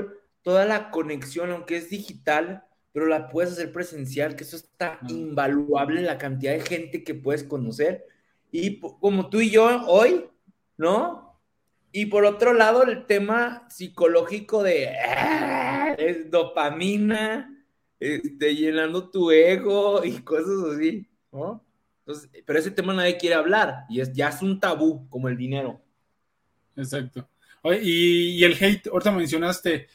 toda la conexión, aunque es digital, pero la puedes hacer presencial, que eso está invaluable la cantidad de gente que puedes conocer. Y como tú y yo hoy, ¿no? Y por otro lado, el tema psicológico de ah, es dopamina, este, llenando tu ego y cosas así, ¿no? Entonces, pero ese tema nadie quiere hablar y es, ya es un tabú como el dinero. Exacto. y, el hate, ahorita mencionaste,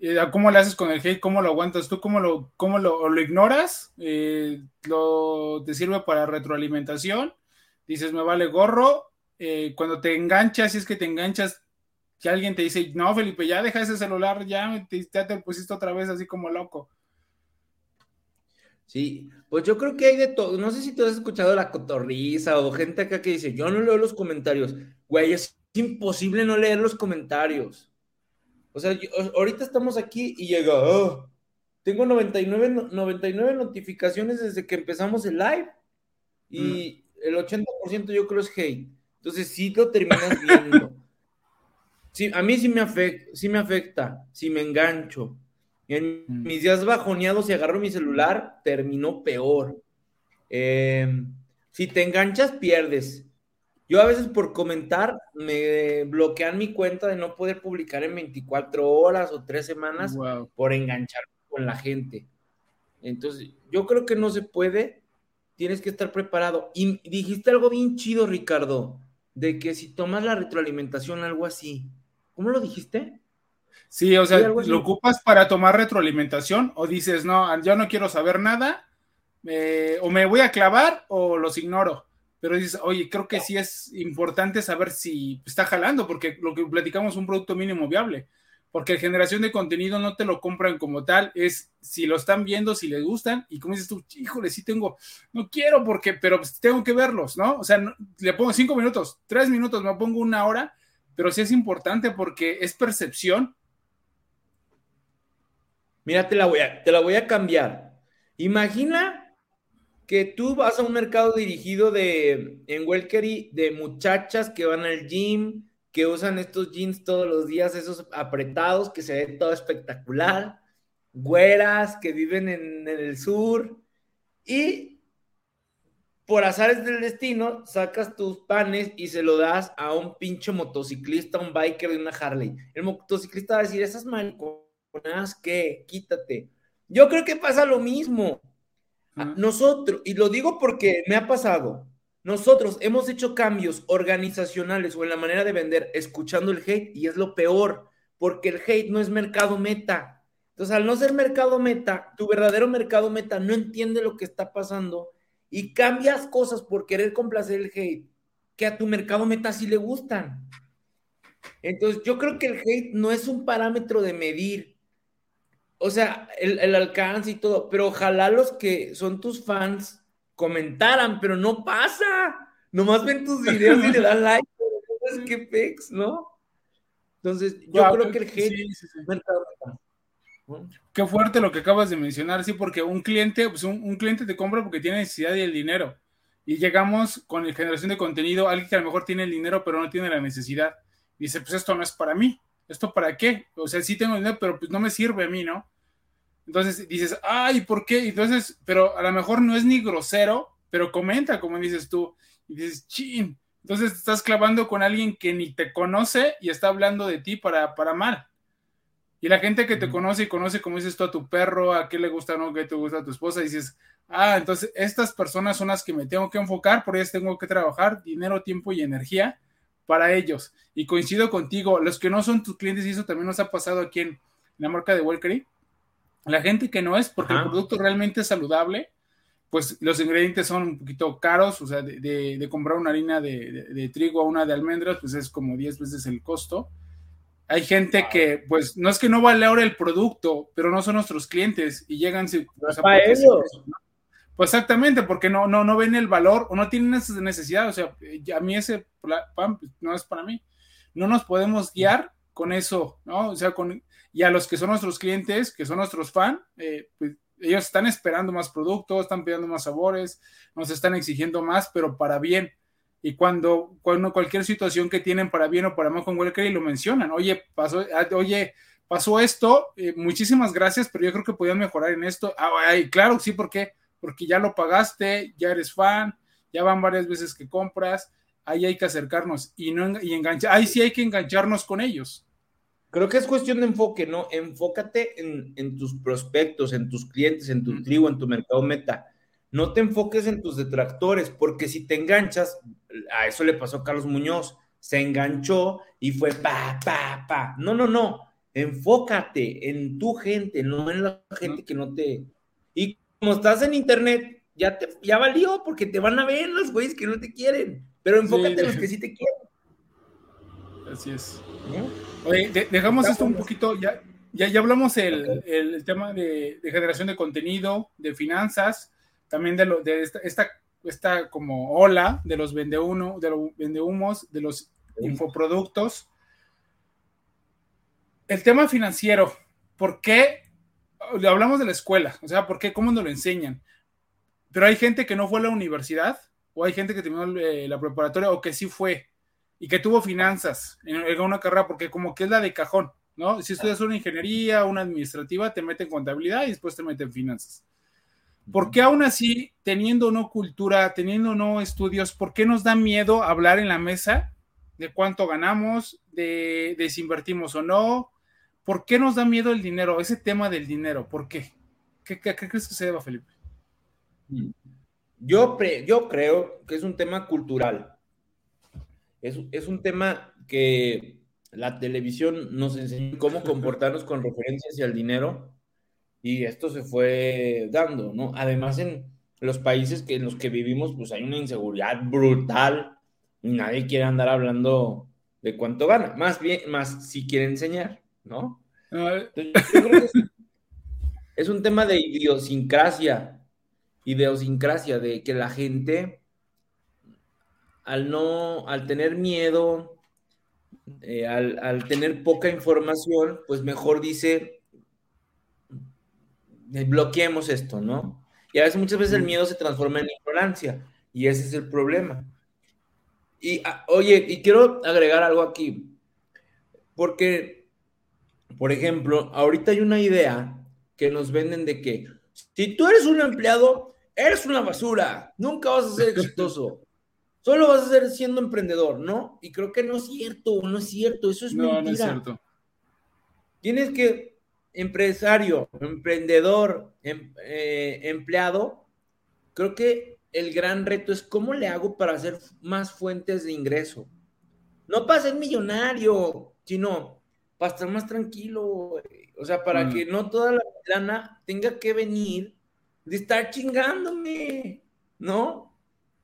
eh, ¿cómo le haces con el hate? ¿Cómo lo aguantas tú? ¿Cómo lo, cómo lo, lo ignoras? Eh, lo, ¿Te sirve para retroalimentación? Dices, me vale gorro, eh, cuando te enganchas, si es que te enganchas, que alguien te dice, no, Felipe, ya deja ese celular, ya ya te pusiste otra vez así como loco. Sí, pues yo creo que hay de todo. No sé si tú has escuchado la cotorriza o gente acá que dice, yo no leo los comentarios. Güey, es imposible no leer los comentarios. O sea, ahorita estamos aquí y llega, oh, tengo 99, 99 notificaciones desde que empezamos el live y mm. el 80% yo creo es hate. Entonces sí lo terminas viendo. Sí, a mí sí me, afecta, sí me afecta, si me engancho. En mm. mis días bajoneados, si agarro mi celular, terminó peor. Em, si te enganchas, pierdes. Yo a veces por comentar me bloquean mi cuenta de no poder publicar en 24 horas o 3 semanas por enganchar con la gente. Entonces, yo creo que no se puede. Tienes que estar preparado. Y dijiste algo bien chido, Ricardo de que si tomas la retroalimentación, algo así. ¿Cómo lo dijiste? Sí, o sea, ¿lo ocupas para tomar retroalimentación o dices, no, yo no quiero saber nada, o me voy a clavar o los ignoro? pero dices, oye, creo que sí es importante saber si está jalando, porque lo que platicamos es un producto mínimo viable, porque generación de contenido no te lo compran como tal, es si lo están viendo, si les gustan, y como dices tú, híjole, sí tengo, no quiero porque, pero pues tengo que verlos, ¿no? O sea, le pongo cinco minutos, tres minutos, me pongo una hora, pero sí es importante porque es percepción. Mira, te la voy a, te la voy a cambiar. Imagina que tú vas a un mercado dirigido de, en Welkery, de muchachas que van al gym, que usan estos jeans todos los días, esos apretados, que se ven todo espectacular, güeras que viven en, en el sur, y por azares del destino, sacas tus panes y se lo das a un pinche motociclista, un biker de una Harley. El motociclista va a decir, esas mariconas, ¿qué? Quítate. Yo creo que pasa lo mismo. Nosotros, y lo digo porque me ha pasado, nosotros hemos hecho cambios organizacionales o en la manera de vender escuchando el hate y es lo peor, porque el hate no es mercado meta. Entonces, al no ser mercado meta, tu verdadero mercado meta no entiende lo que está pasando y cambias cosas por querer complacer el hate que a tu mercado meta sí le gustan. Entonces, yo creo que el hate no es un parámetro de medir, o sea, el, alcance y todo, pero ojalá los que son tus fans comentaran, pero no pasa. Nomás ven tus videos y le dan like, qué pex, ¿no? Entonces, yo creo que el hate Qué fuerte lo que acabas de mencionar, sí, porque un cliente, pues un, cliente te compra porque tiene necesidad y el dinero. Y llegamos con la generación de contenido, alguien que a lo mejor tiene el dinero, pero no tiene la necesidad. dice, pues esto no es para mí. ¿Esto para qué? O sea, sí tengo dinero, pero pues no me sirve a mí, ¿no? Entonces dices, ay, ¿por qué? Entonces, pero a lo mejor no es ni grosero, pero comenta, como dices tú, y dices, chin. Entonces te estás clavando con alguien que ni te conoce y está hablando de ti para, para mal. Y la gente que te conoce y conoce, como dices tú, a tu perro, a qué le gusta no, qué te gusta a tu esposa, dices, ah, entonces estas personas son las que me tengo que enfocar, por ellas tengo que trabajar dinero, tiempo y energía para ellos. Y coincido contigo, los que no son tus clientes, y eso también nos ha pasado aquí en, la marca de Welkery, la gente que no es, porque el producto realmente es saludable, pues los ingredientes son un poquito caros, o sea, de, comprar una harina de, trigo a una de almendras, pues es como 10 veces el costo. Hay gente que, pues, no es que no vale ahora el producto, pero no son nuestros clientes y llegan... Si, para ellos. Pues exactamente, porque no, no, no ven el valor o no tienen esa necesidad. O sea, a mí ese pan pues, no es para mí. No nos podemos guiar con eso, ¿no? O sea, con, y a los que son nuestros clientes, que son nuestros fans, eh, pues ellos están esperando más productos, están pidiendo más sabores, nos están exigiendo más, pero para bien. Y cuando, cuando cualquier situación que tienen para bien o para mal con y lo mencionan, oye, pasó, ah, oye, pasó esto, eh, muchísimas gracias, pero yo creo que podían mejorar en esto. Ah, claro, sí, ¿por qué? Porque ya lo pagaste, ya eres fan, ya van varias veces que compras, ahí hay que acercarnos y no y enganchar, ahí sí hay que engancharnos con ellos. Creo que es cuestión de enfoque, ¿no? Enfócate en, tus prospectos, en tus clientes, en tu tribu, en tu mercado meta. No te enfoques en tus detractores, porque si te enganchas, a eso le pasó a Carlos Muñoz, se enganchó y fue pa, pa, pa. No, no, no. Enfócate en tu gente, no en la gente que no te. Y como estás en internet, ya, te, ya valió, porque te van a ver los güeyes que no te quieren. Pero enfócate en los que sí te quieren. Así es. Oye, dejamos esto un poquito, ya, ya, ya hablamos el, el tema de, generación de contenido, de finanzas, también de, lo, de esta, esta, esta como ola de los vende uno, de los vendehumos, de los infoproductos. El tema financiero, ¿por qué? Hablamos de la escuela, o sea, ¿por qué? ¿Cómo nos lo enseñan? Pero hay gente que no fue a la universidad, o hay gente que terminó eh, la preparatoria, o que sí fue y que tuvo finanzas en, una carrera, porque como que es la de cajón, ¿no? Si estudias una ingeniería, una administrativa, te meten contabilidad y después te meten finanzas. ¿Por qué aún así, teniendo no cultura, teniendo no estudios, por qué nos da miedo hablar en la mesa de cuánto ganamos, de, si invertimos o no? ¿Por qué nos da miedo el dinero? Ese tema del dinero, ¿por qué? ¿Qué, crees que se deba, Felipe? Yo, yo creo que es un tema cultural es, un tema que la televisión nos enseñó cómo comportarnos con referencias al dinero y esto se fue dando, ¿no? Además, en los países que, en los que vivimos, pues hay una inseguridad brutal y nadie quiere andar hablando de cuánto gana. Más bien, más si quiere enseñar, ¿no? es, un tema de idiosincrasia, idiosincrasia, de que la gente, al no, al tener miedo, eh, al, al, tener poca información, pues mejor dice, bloqueemos esto, ¿no? Y a veces, muchas veces el miedo se transforma en ignorancia, y ese es el problema. Y, ah, oye, y quiero agregar algo aquí, porque, por ejemplo, ahorita hay una idea que nos venden de que si tú eres un empleado, eres una basura, nunca vas a ser exitoso. Solo vas a ser siendo emprendedor, ¿no? Y creo que no es cierto, no es cierto, eso es no, mentira. No es cierto. Tienes que, empresario, emprendedor, em, eh, empleado, creo que el gran reto es cómo le hago para hacer más fuentes de ingreso. No para ser millonario, sino para estar más tranquilo, o sea, para mm. que no toda la lana tenga que venir de estar chingándome, ¿no?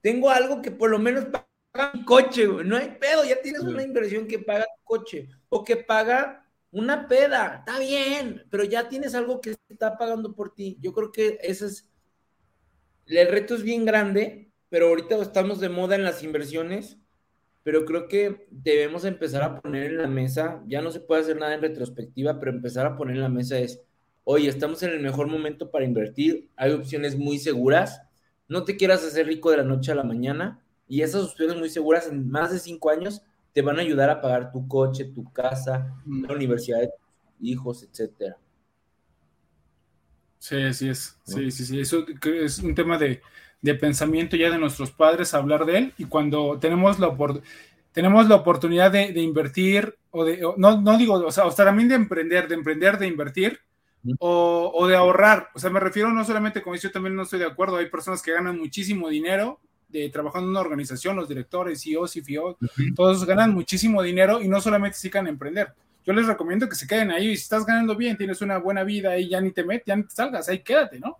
Tengo algo que por lo menos paga mi coche, no hay pedo, ya tienes una inversión que paga tu coche o que paga una peda, está bien, pero ya tienes algo que está pagando por ti. Yo creo que ese es el reto es bien grande, pero ahorita estamos de moda en las inversiones, pero creo que debemos empezar a poner en la mesa, ya no se puede hacer nada en retrospectiva, pero empezar a poner en la mesa es, oye, estamos en el mejor momento para invertir, hay opciones muy seguras, no te quieras hacer rico de la noche a la mañana, y esas opciones muy seguras en más de cinco años te van a ayudar a pagar tu coche, tu casa, mm. la universidad de tus hijos, etcétera. Sí, así es. Sí, sí, sí. Eso es un tema de, pensamiento ya de nuestros padres, hablar de él. Y cuando tenemos la, tenemos la oportunidad de, invertir, o de, no, no digo, o sea, o también de emprender, de emprender, de invertir, o, de ahorrar. O sea, me refiero no solamente con eso, yo también no estoy de acuerdo. Hay personas que ganan muchísimo dinero de trabajando en una organización, los directores, CEOs y FIO, todos ganan muchísimo dinero y no solamente se a emprender yo les recomiendo que se queden ahí. Si estás ganando bien, tienes una buena vida y ya ni te metes, ya ni te salgas, ahí quédate, ¿no?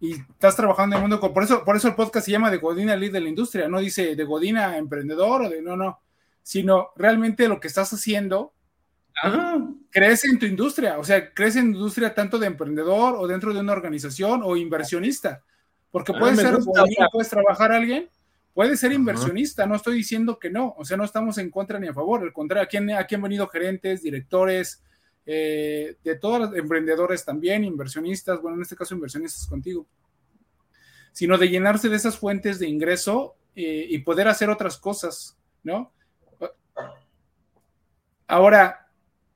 Y estás trabajando en el mundo. Por eso, por eso el podcast se llama de Godina Lead de la Industria. No dice de Godina Emprendedor o de no, no. Sino realmente lo que estás haciendo crece en tu industria. O sea, crece en tu industria tanto de emprendedor o dentro de una organización o inversionista. Porque ah, puede ser, puedes trabajar a alguien Puede ser inversionista, no estoy diciendo que no, o sea, no estamos en contra ni a favor, al contrario, aquí han, aquí han venido gerentes, directores, eh, de todos los emprendedores también, inversionistas, bueno, en este caso inversionistas contigo, sino de llenarse de esas fuentes de ingreso eh, y poder hacer otras cosas, ¿no? Ahora,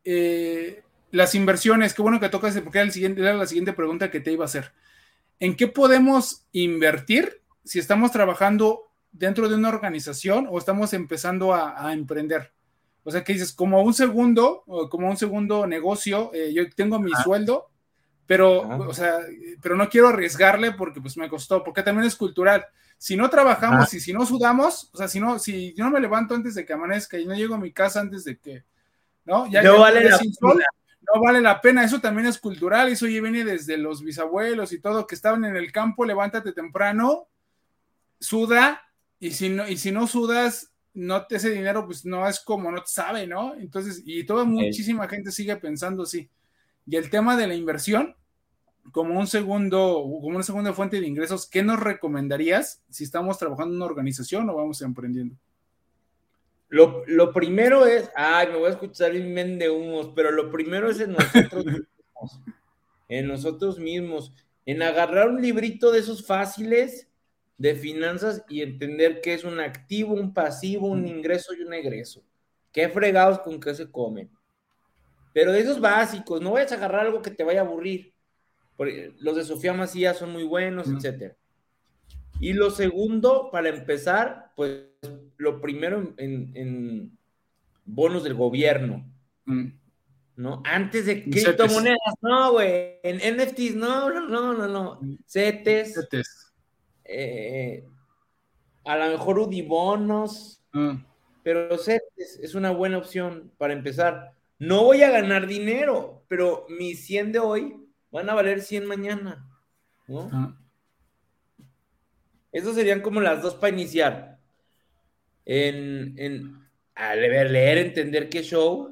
eh, las inversiones, qué bueno que tocas, porque era, el siguiente, era la siguiente pregunta que te iba a hacer. ¿En qué podemos invertir si estamos trabajando dentro de una organización o estamos empezando a, emprender? O sea, que dices, como un segundo, como un segundo negocio, eh, yo tengo mi sueldo, pero, o sea, pero no quiero arriesgarle porque pues me costó, porque también es cultural. Si no trabajamos y si no sudamos, o sea, si no, si yo no me levanto antes de que amanezca y no llego a mi casa antes de que, ¿no? Ya, no vale la pena. no vale la pena, eso también es cultural, eso ya viene desde los bisabuelos y todo, que estaban en el campo, levántate temprano, suda, y si no, y si no sudas, no ese dinero pues no es como no te sabe, ¿no? Entonces, y toda muchísima gente sigue pensando así. Y el tema de la inversión, como un segundo, como una segunda fuente de ingresos, ¿qué nos recomendarías si estamos trabajando en una organización o vamos emprendiendo? Lo, lo primero es, ay, me voy a escuchar un de humos, pero lo primero es en nosotros mismos, en nosotros mismos, en agarrar un librito de esos fáciles de finanzas y entender qué es un activo, un pasivo, un ingreso y un egreso. Qué fregados con qué se comen. Pero de esos básicos, no vayas a agarrar algo que te vaya a aburrir. los de Sofía Macías son muy buenos, etc. etcétera. Y lo segundo, para empezar, pues lo primero en, bonos del gobierno. Mm. ¿No? Antes de criptomonedas, no, güey. En NFTs, no, no, no, no, no. CETES. CETES eh, a lo mejor Udibonos, mm. pero CETES es una buena opción para empezar. No voy a ganar dinero, pero mis 100 de hoy van a valer 100 mañana. ¿no? Ah. Esas serían como las dos para iniciar. En, en leer, leer, entender qué show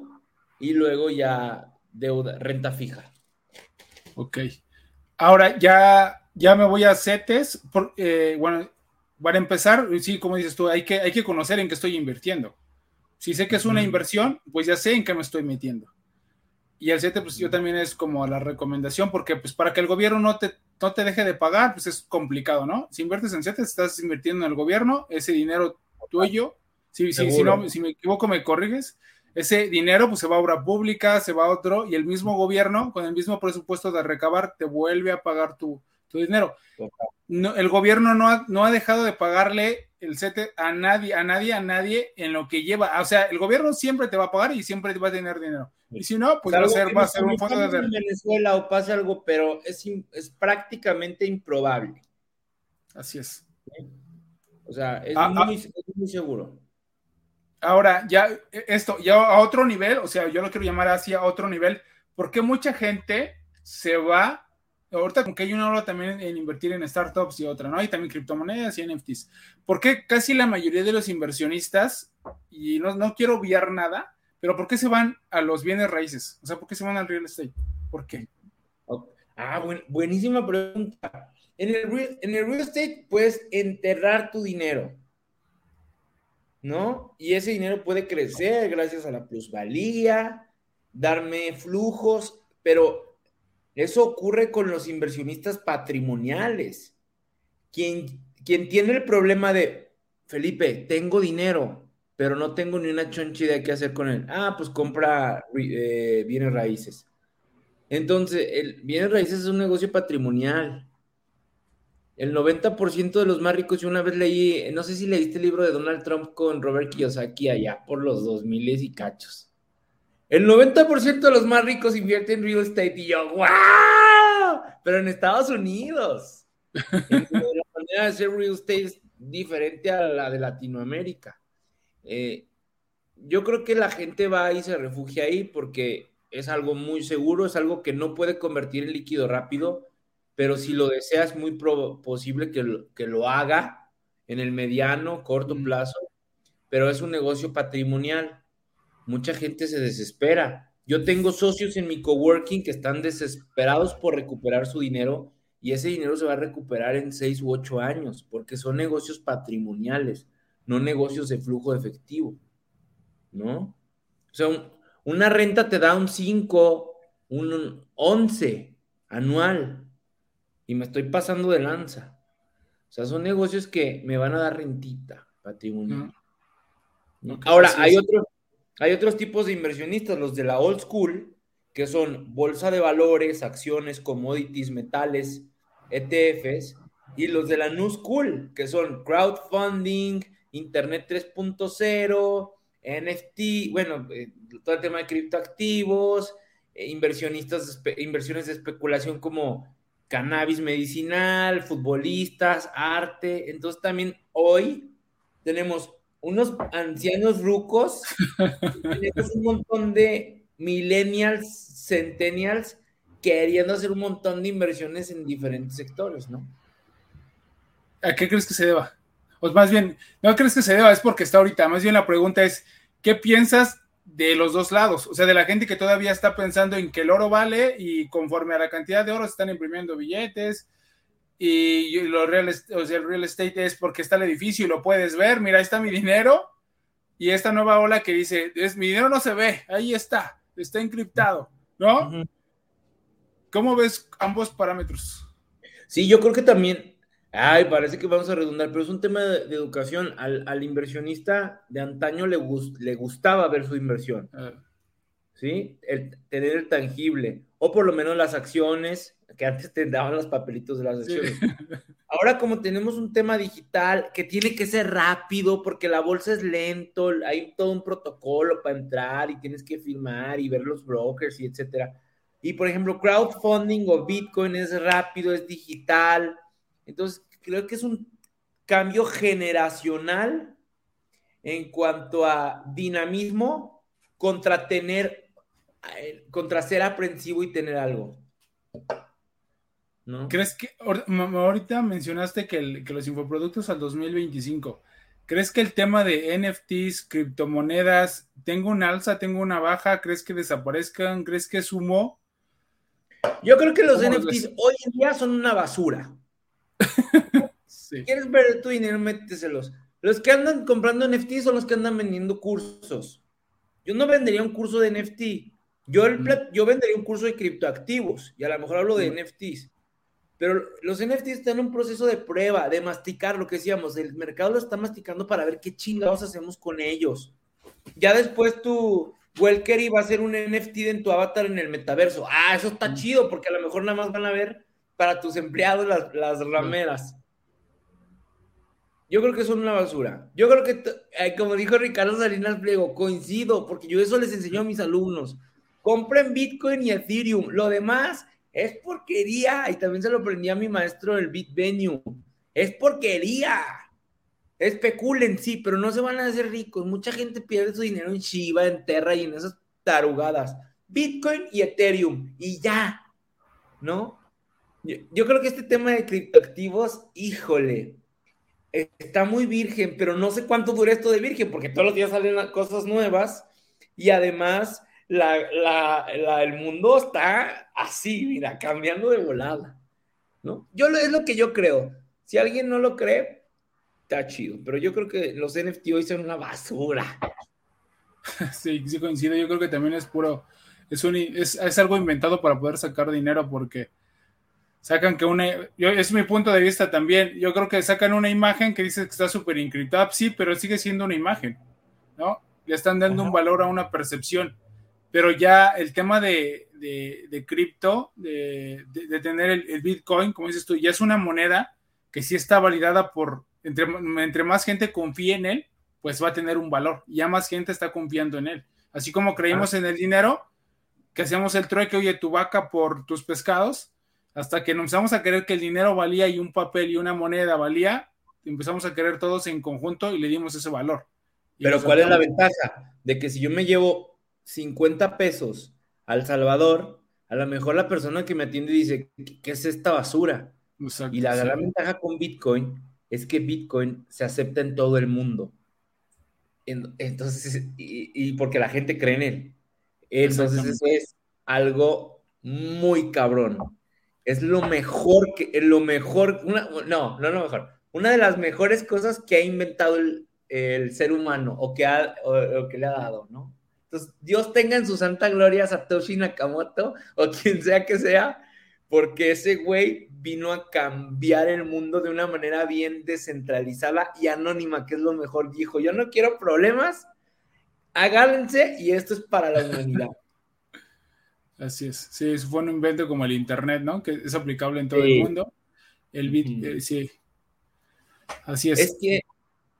y luego ya deuda, renta fija. Ok. Ahora ya, ya me voy a CETES. Por, eh, bueno, para empezar, sí, como dices tú, hay que, hay que conocer en qué estoy invirtiendo. Si sé que es una inversión, pues ya sé en qué me estoy metiendo. Y el CETES, pues yo también es como la recomendación, porque pues para que el gobierno no te, no te deje de pagar, pues es complicado, ¿no? Si inviertes en CETES, estás invirtiendo en el gobierno, ese dinero tuyo, si, si, si, no, si me equivoco, me corriges, ese dinero pues se va a obra pública, se va a otro, y el mismo gobierno, con el mismo presupuesto de recabar, te vuelve a pagar tu, tu dinero. No, el gobierno no ha, no ha dejado de pagarle el CETE a nadie, a nadie, a nadie en lo que lleva. O sea, el gobierno siempre te va a pagar y siempre te va a tener dinero. Y si no, pues va a ser, va a ser un fondo de... En Venezuela o pase algo, pero es, es prácticamente improbable. Así es. O sea, es, ah, muy, ah. es muy seguro. Ahora, ya esto, ya a otro nivel, o sea, yo lo quiero llamar así a otro nivel, porque mucha gente se va ahorita como que hay una hora también en invertir en startups y otra, ¿no? Hay también criptomonedas y NFTs. ¿Por qué casi la mayoría de los inversionistas, y no, no quiero obviar nada, pero ¿por qué se van a los bienes raíces? O sea, ¿por qué se van al real estate? ¿Por qué? Ah, buenísima pregunta. En el, real, en el real estate puedes enterrar tu dinero, ¿no? Y ese dinero puede crecer gracias a la plusvalía, darme flujos, pero eso ocurre con los inversionistas patrimoniales. Quien, quien tiene el problema de, Felipe, tengo dinero, pero no tengo ni una choncha de qué hacer con él. Ah, pues compra eh, bienes raíces. Entonces, el bienes raíces es un negocio patrimonial. El 90% de los más ricos, yo una vez leí, no sé si leíste el libro de Donald Trump con Robert Kiyosaki allá por los 2000 y cachos. El 90% de los más ricos invierten en real estate y yo, ¡wow! Pero en Estados Unidos. la manera de hacer real estate es diferente a la de Latinoamérica. Eh, yo creo que la gente va y se refugia ahí porque es algo muy seguro, es algo que no puede convertir en líquido rápido, pero si lo desea es muy posible que lo, que lo haga en el mediano, corto plazo, pero es un negocio patrimonial mucha gente se desespera. Yo tengo socios en mi coworking que están desesperados por recuperar su dinero y ese dinero se va a recuperar en seis u ocho años porque son negocios patrimoniales, no negocios de flujo de efectivo, ¿no? O sea, una renta te da un 5, un 11 anual y me estoy pasando de lanza. O sea, son negocios que me van a dar rentita patrimonial. Ahora, hay otros hay otros tipos de inversionistas, los de la old school, que son bolsa de valores, acciones, commodities, metales, ETFs, y los de la new school, que son crowdfunding, Internet 3.0, NFT, bueno, eh, todo el tema de criptoactivos, eh, inversionistas, inversiones de especulación como cannabis medicinal, futbolistas, arte. Entonces también hoy tenemos unos ancianos rucos, tenemos un montón de millennials, centennials, queriendo hacer un montón de inversiones en diferentes sectores, ¿no? ¿A qué crees que se deba? O más bien, no crees que se deba, es porque está ahorita. Más bien la pregunta es, ¿qué piensas de los dos lados? O sea, de la gente que todavía está pensando en que el oro vale y conforme a la cantidad de oro se están imprimiendo billetes, y lo real, o sea, el real estate es porque está el edificio y lo puedes ver, mira, ahí está mi dinero, y esta nueva ola que dice, es, mi dinero no se ve, ahí está, está encriptado, ¿no? ¿Cómo ves ambos parámetros? Sí, yo creo que también, ay, parece que vamos a redundar, pero es un tema de, educación. Al, inversionista de antaño le, le gustaba ver su inversión, ah. ¿sí? El, tener el tangible, o por lo menos las acciones, que antes te daban los papelitos de las acciones. Ahora como tenemos un tema digital que tiene que ser rápido porque la bolsa es lento, hay todo un protocolo para entrar y tienes que firmar y ver los brokers y etcétera. Y por ejemplo, crowdfunding o Bitcoin es rápido, es digital. Entonces, creo que es un cambio generacional en cuanto a dinamismo contra tener, eh, contra ser aprensivo y tener algo. ¿no? ¿Crees que ahorita mencionaste que, que los infoproductos al 2025? ¿Crees que el tema de NFTs, criptomonedas, tengo una alza, tengo una baja? ¿Crees que desaparezcan? ¿Crees que sumo? Yo creo que los NFTs hoy en día son una basura. ¿Quieres ver tu dinero? Méteselos. Los que andan comprando NFTs son los que andan vendiendo cursos. Yo no vendería un curso de NFT. Yo, mm. yo vendería un curso de criptoactivos y a lo mejor hablo de. NFTs. Pero los NFTs están en un proceso de prueba, de masticar lo que decíamos. El mercado lo está masticando para ver qué chingados hacemos con ellos. Ya después tu Welker va a ser un NFT en tu avatar en el metaverso. Ah, eso está chido porque a lo mejor nada más van a ver para tus empleados las, las rameras. Yo creo que son una basura. Yo creo que, como dijo Ricardo Salinas Pliego, coincido, porque yo eso les enseño a mis alumnos. Compren Bitcoin y Ethereum. Lo demás es porquería. Y también se lo aprendí a mi maestro del BitVenue. Es porquería. Especulen, sí, pero no se van a hacer ricos. Mucha gente pierde su dinero en Shiba, en Terra y en esas tarugadas. Bitcoin y Ethereum. Y ya. ¿No? Yo, creo que este tema de criptoactivos, híjole, está muy virgen, pero no sé cuánto dura esto de virgen, porque todos los días salen cosas nuevas y además el mundo está así, mira, cambiando de volada, ¿no? Yo es lo que yo creo. Si alguien no lo cree, está chido, pero yo creo que los NFT hoy son una basura. Sí, sí coincido, yo creo que también es puro, es, un, es, es algo inventado para poder sacar dinero porque sacan que una, yo, es mi punto de vista también, yo creo que sacan una imagen que dice que está súper encriptada, sí, pero sigue siendo una imagen, ¿no? Le están dando un valor a una percepción pero ya el tema de, de, cripto, de, de, tener el, Bitcoin, como dices tú, ya es una moneda que sí está validada por, entre, entre más gente confíe en él, pues va a tener un valor. Ya más gente está confiando en él. Así como creímos en el dinero, que hacíamos el trueque, oye, tu vaca por tus pescados, hasta que empezamos a creer que el dinero valía y un papel y una moneda valía, empezamos a querer todos en conjunto y le dimos ese valor. Pero ¿cuál es la ventaja? De que si yo me llevo 50 pesos al Salvador, a lo mejor la persona que me atiende dice, ¿qué es esta basura? y la gran ventaja con Bitcoin es que Bitcoin se acepta en todo el mundo. Entonces, y, porque la gente cree en él. Entonces, eso es algo muy cabrón. Es lo mejor que, lo mejor, no, no lo mejor. Una de las mejores cosas que ha inventado el, ser humano o que, ha, o que le ha dado, ¿no? Entonces, Dios tenga en su santa gloria a Satoshi Nakamoto o quien sea que sea, porque ese güey vino a cambiar el mundo de una manera bien descentralizada y anónima, que es lo mejor. Dijo, yo no quiero problemas, agárrense y esto es para la humanidad. Así es. Sí, eso fue un invento como el Internet, ¿no? Que es aplicable en todo el mundo. El bit, eh, sí. Así es. Es que,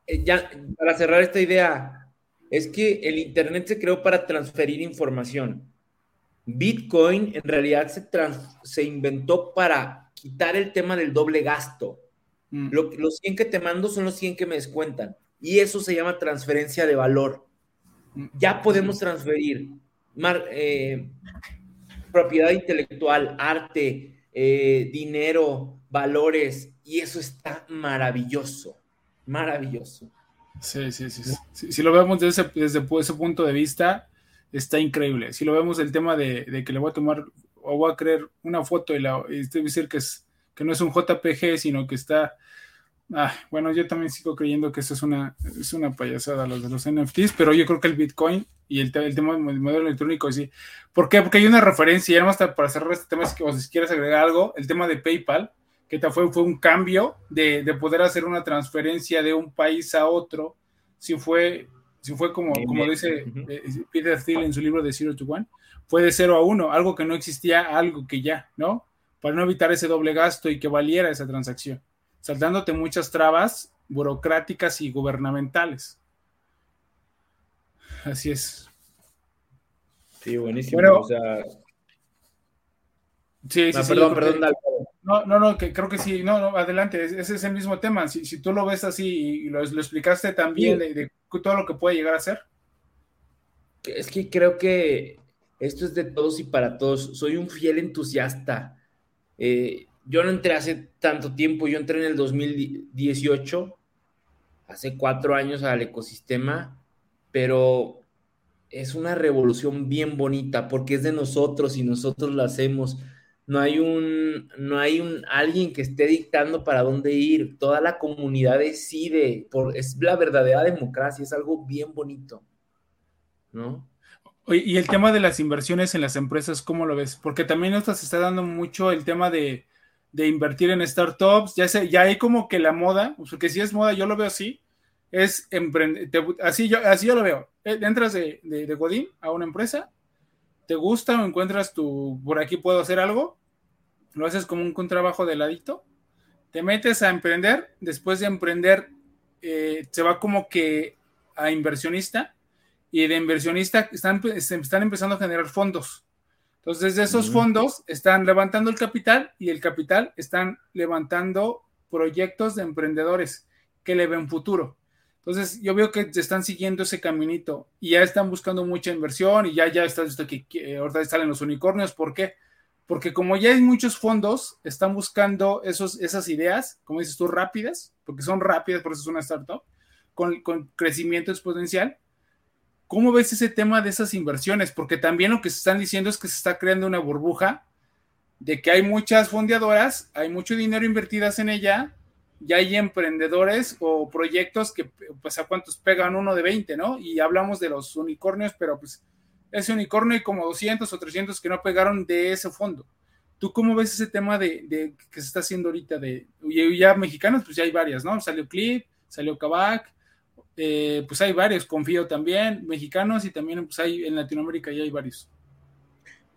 eh, ya, para cerrar esta idea, es que el Internet se creó para transferir información. Bitcoin en realidad se, se inventó para quitar el tema del doble gasto. Mm. los 100 que te mando son los 100 que me descuentan. Y eso se llama transferencia de valor. Mm. Ya podemos transferir eh, propiedad intelectual, arte, eh, dinero, valores. Y eso está maravilloso. Maravilloso. Sí, sí, sí. Si lo vemos desde, desde ese punto de vista, está increíble. Si lo vemos el tema de, que le voy a tomar o voy a crear una foto y, la, y decir que, es, que no es un JPG, sino que está... Ah, bueno, yo también sigo creyendo que eso es una, es una payasada, los de los NFTs, pero yo creo que el Bitcoin y el, el tema del modelo electrónico, sí. ¿Por qué? Porque hay una referencia, y además para cerrar este tema, si, si quieres agregar algo, el tema de PayPal, que fue, fue un cambio de, de, poder hacer una transferencia de un país a otro, si fue, si fue como, como dice eh, Peter Thiel en su libro de Zero to One, fue de cero a uno, algo que no existía, algo que ya, ¿no? Para no evitar ese doble gasto y que valiera esa transacción, saltándote muchas trabas burocráticas y gubernamentales. Así es. Sí, buenísimo. o sea... Sí, sí, ah, perdón, perdón, no, no, no, que creo que sí, no, no, adelante, ese es el mismo tema. Si, si tú lo ves así y lo, explicaste también de, todo lo que puede llegar a ser. Es que creo que esto es de todos y para todos. Soy un fiel entusiasta. Eh, yo no entré hace tanto tiempo, yo entré en el 2018, hace cuatro años al ecosistema, pero es una revolución bien bonita porque es de nosotros y nosotros la hacemos. No hay un, no hay un alguien que esté dictando para dónde ir. Toda la comunidad decide. Por, es la verdadera democracia, es algo bien bonito. ¿No? Y el tema de las inversiones en las empresas, ¿cómo lo ves? Porque también esto se está dando mucho el tema de, de invertir en startups. Ya, sé, ya hay como que la moda, porque si es moda, yo lo veo así, es emprender. Así yo, así yo lo veo. Eh, entras de, de, de Godín a una empresa, te gusta o encuentras tu, por aquí puedo hacer algo, lo haces como un, un trabajo de ladito, te metes a emprender, después de emprender eh, se va como que a inversionista y de inversionista están, están empezando a generar fondos. Entonces, de esos fondos están levantando el capital y el capital están levantando proyectos de emprendedores que le ven futuro. Entonces, yo veo que están siguiendo ese caminito y ya están buscando mucha inversión y ya, ya está esto que, que ahorita salen los unicornios. ¿Por qué? Porque como ya hay muchos fondos, están buscando esos, esas ideas, como dices tú, rápidas, porque son rápidas, por eso es una startup, con, con crecimiento exponencial ¿Cómo ves ese tema de esas inversiones? Porque también lo que se están diciendo es que se está creando una burbuja de que hay muchas fondeadoras, hay mucho dinero invertidas en ella, ya hay emprendedores o proyectos que, pues, a cuántos pegan uno de 20, ¿no? Y hablamos de los unicornios, pero pues ese unicornio hay como 200 o 300 que no pegaron de ese fondo. ¿Tú cómo ves ese tema de, de que se está haciendo ahorita de, ya mexicanos, pues ya hay varias, ¿no? Salió Clip, salió Kavak, eh, pues hay varios, confío también, mexicanos y también pues hay en Latinoamérica ya hay varios.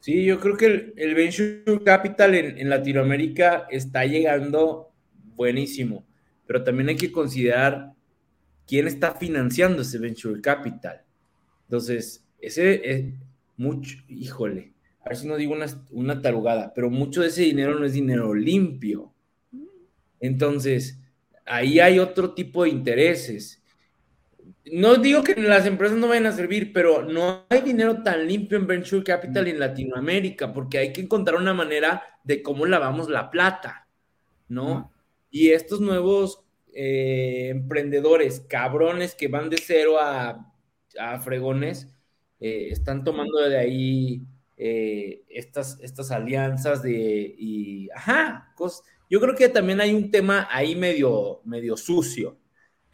Sí, yo creo que el, Venture Capital en, Latinoamérica está llegando buenísimo, pero también hay que considerar quién está financiando ese Venture Capital. Entonces, ese es mucho, híjole, a ver si no digo una, una tarugada, pero mucho de ese dinero no es dinero limpio. Entonces, ahí hay otro tipo de intereses no digo que las empresas no vayan a servir, pero no hay dinero tan limpio en Venture Capital en Latinoamérica, porque hay que encontrar una manera de cómo lavamos la plata, ¿no? Y estos nuevos eh, emprendedores, cabrones que van de cero a, fregones, eh, están tomando de ahí eh, estas, estas alianzas de, y, ajá, yo creo que también hay un tema ahí medio, medio sucio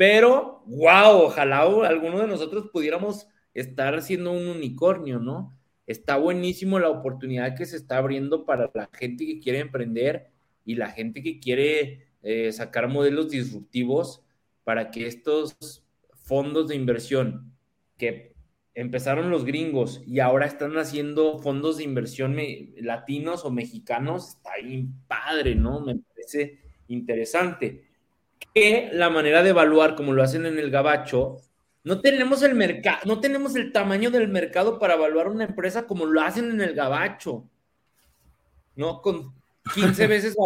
pero, wow, ojalá alguno de nosotros pudiéramos estar siendo un unicornio, ¿no? Está buenísimo la oportunidad que se está abriendo para la gente que quiere emprender y la gente que quiere eh, sacar modelos disruptivos para que estos fondos de inversión que empezaron los gringos y ahora están haciendo fondos de inversión latinos o mexicanos, está bien padre, ¿no? Me parece interesante que la manera de evaluar, como lo hacen en el gabacho, no tenemos el mercado, no tenemos el tamaño del mercado para evaluar una empresa como lo hacen en el gabacho. ¿No? Con 15 veces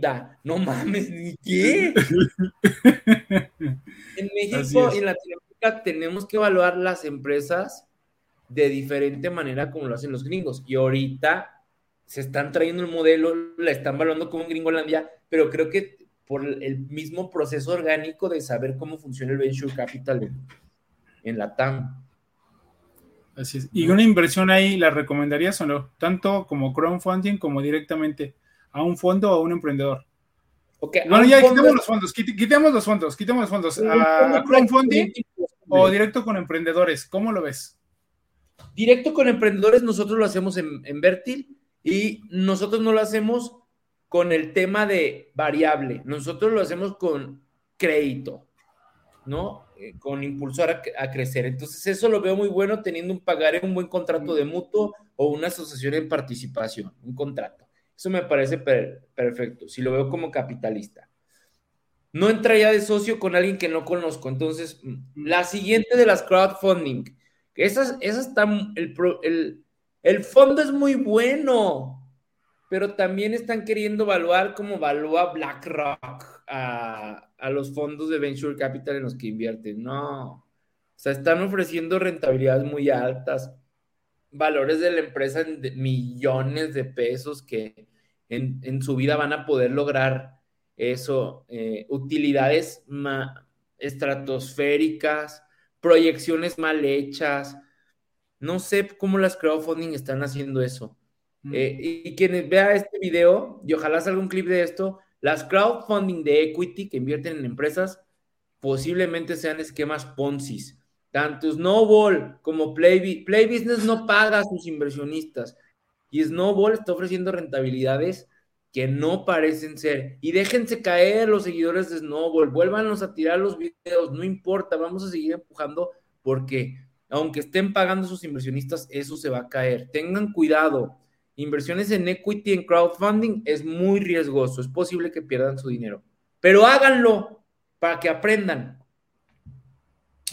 la No mames, ni qué. En México y en Latinoamérica tenemos que evaluar las empresas de diferente manera como lo hacen los gringos. Y ahorita se están trayendo el modelo, la están evaluando como un gringolandia, pero creo que por el mismo proceso orgánico de saber cómo funciona el venture capital en, la TAM. Así es. ¿Y una inversión ahí la recomendarías o no? Tanto como crowdfunding como directamente a un fondo o a un emprendedor. Okay, bueno, ya quitemos los fondos, quitemos los fondos, quitemos los fondos. ¿A, crowdfunding o directo con emprendedores? ¿Cómo lo ves? Directo con emprendedores nosotros lo hacemos en, en Vertil y nosotros no lo hacemos con el tema de variable. Nosotros lo hacemos con crédito, ¿no? Eh, con impulsor a, crecer. Entonces, eso lo veo muy bueno teniendo un pagaré, un buen contrato de mutuo o una asociación en participación, un contrato. Eso me parece perfecto, si lo veo como capitalista. No entraría de socio con alguien que no conozco. Entonces, mm, la siguiente de las crowdfunding, esas, esas están, el, el, el fondo es muy bueno, pero también están queriendo evaluar como evalúa BlackRock a, a los fondos de Venture Capital en los que invierten. No, o sea, están ofreciendo rentabilidades muy altas, valores de la empresa en millones de pesos que, en, su vida van a poder lograr eso, eh, utilidades estratosféricas, proyecciones mal hechas. No sé cómo las crowdfunding están haciendo eso. Mm. Eh, y, quienes vea este video, y ojalá salga un clip de esto, las crowdfunding de equity que invierten en empresas posiblemente sean esquemas Ponzi. Tanto Snowball como Play, Play Business no paga a sus inversionistas. Y Snowball está ofreciendo rentabilidades que no parecen ser. Y déjense caer los seguidores de Snowball, vuélvanos a tirar los videos, no importa, vamos a seguir empujando porque aunque estén pagando sus inversionistas, eso se va a caer. Tengan cuidado. Inversiones en equity, en crowdfunding, es muy riesgoso. Es posible que pierdan su dinero. Pero háganlo para que aprendan.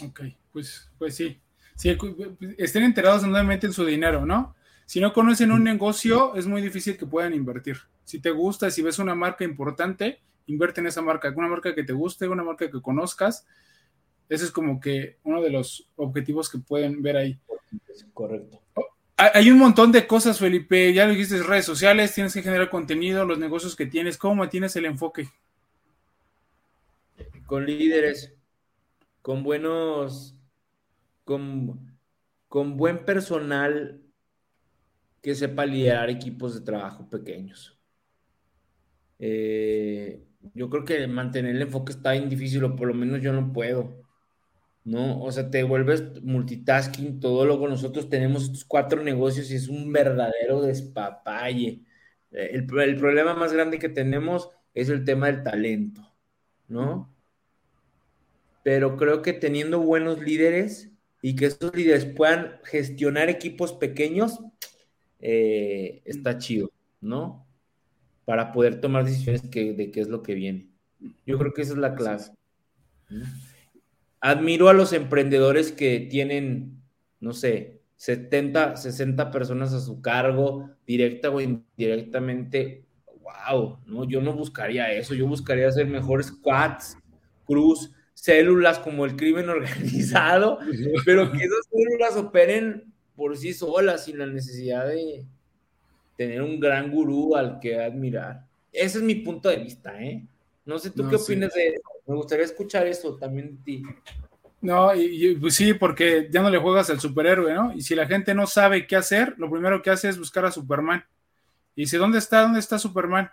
Ok, pues, pues sí. sí. Estén enterados en dónde meten su dinero, ¿no? Si no conocen un negocio, es muy difícil que puedan invertir. Si te gusta, si ves una marca importante, invierte en esa marca, una marca que te guste, una marca que conozcas. Ese es como que uno de los objetivos que pueden ver ahí. Correcto. Hay un montón de cosas, Felipe. Ya lo dijiste, redes sociales, tienes que generar contenido, los negocios que tienes. ¿Cómo mantienes el enfoque? Con líderes, con buenos, con, con buen personal que sepa liderar equipos de trabajo pequeños. Eh, yo creo que mantener el enfoque está bien difícil, o por lo menos yo no puedo. ¿No? O sea, te vuelves multitasking, todo luego nosotros tenemos estos cuatro negocios y es un verdadero despapalle. El, el problema más grande que tenemos es el tema del talento, ¿no? Pero creo que teniendo buenos líderes y que esos líderes puedan gestionar equipos pequeños, eh, está chido, ¿no? Para poder tomar decisiones de qué es lo que viene. Yo creo que esa es la clave. Admiro a los emprendedores que tienen, no sé, 70, 60 personas a su cargo, directa o indirectamente. Wow, no, yo no buscaría eso, yo buscaría hacer mejores squads, cruz, células como el crimen organizado, pero que esas células operen por sí sola, sin la necesidad de tener un gran gurú al que admirar. Ese es mi punto de vista, ¿eh? No sé tú qué opinas de eso. Me gustaría escuchar eso también de ti. No, y, pues sí, porque ya no le juegas al superhéroe, ¿no? Y si la gente no sabe qué hacer, lo primero que hace es buscar a Superman. Y dice, ¿dónde está? ¿Dónde está Superman?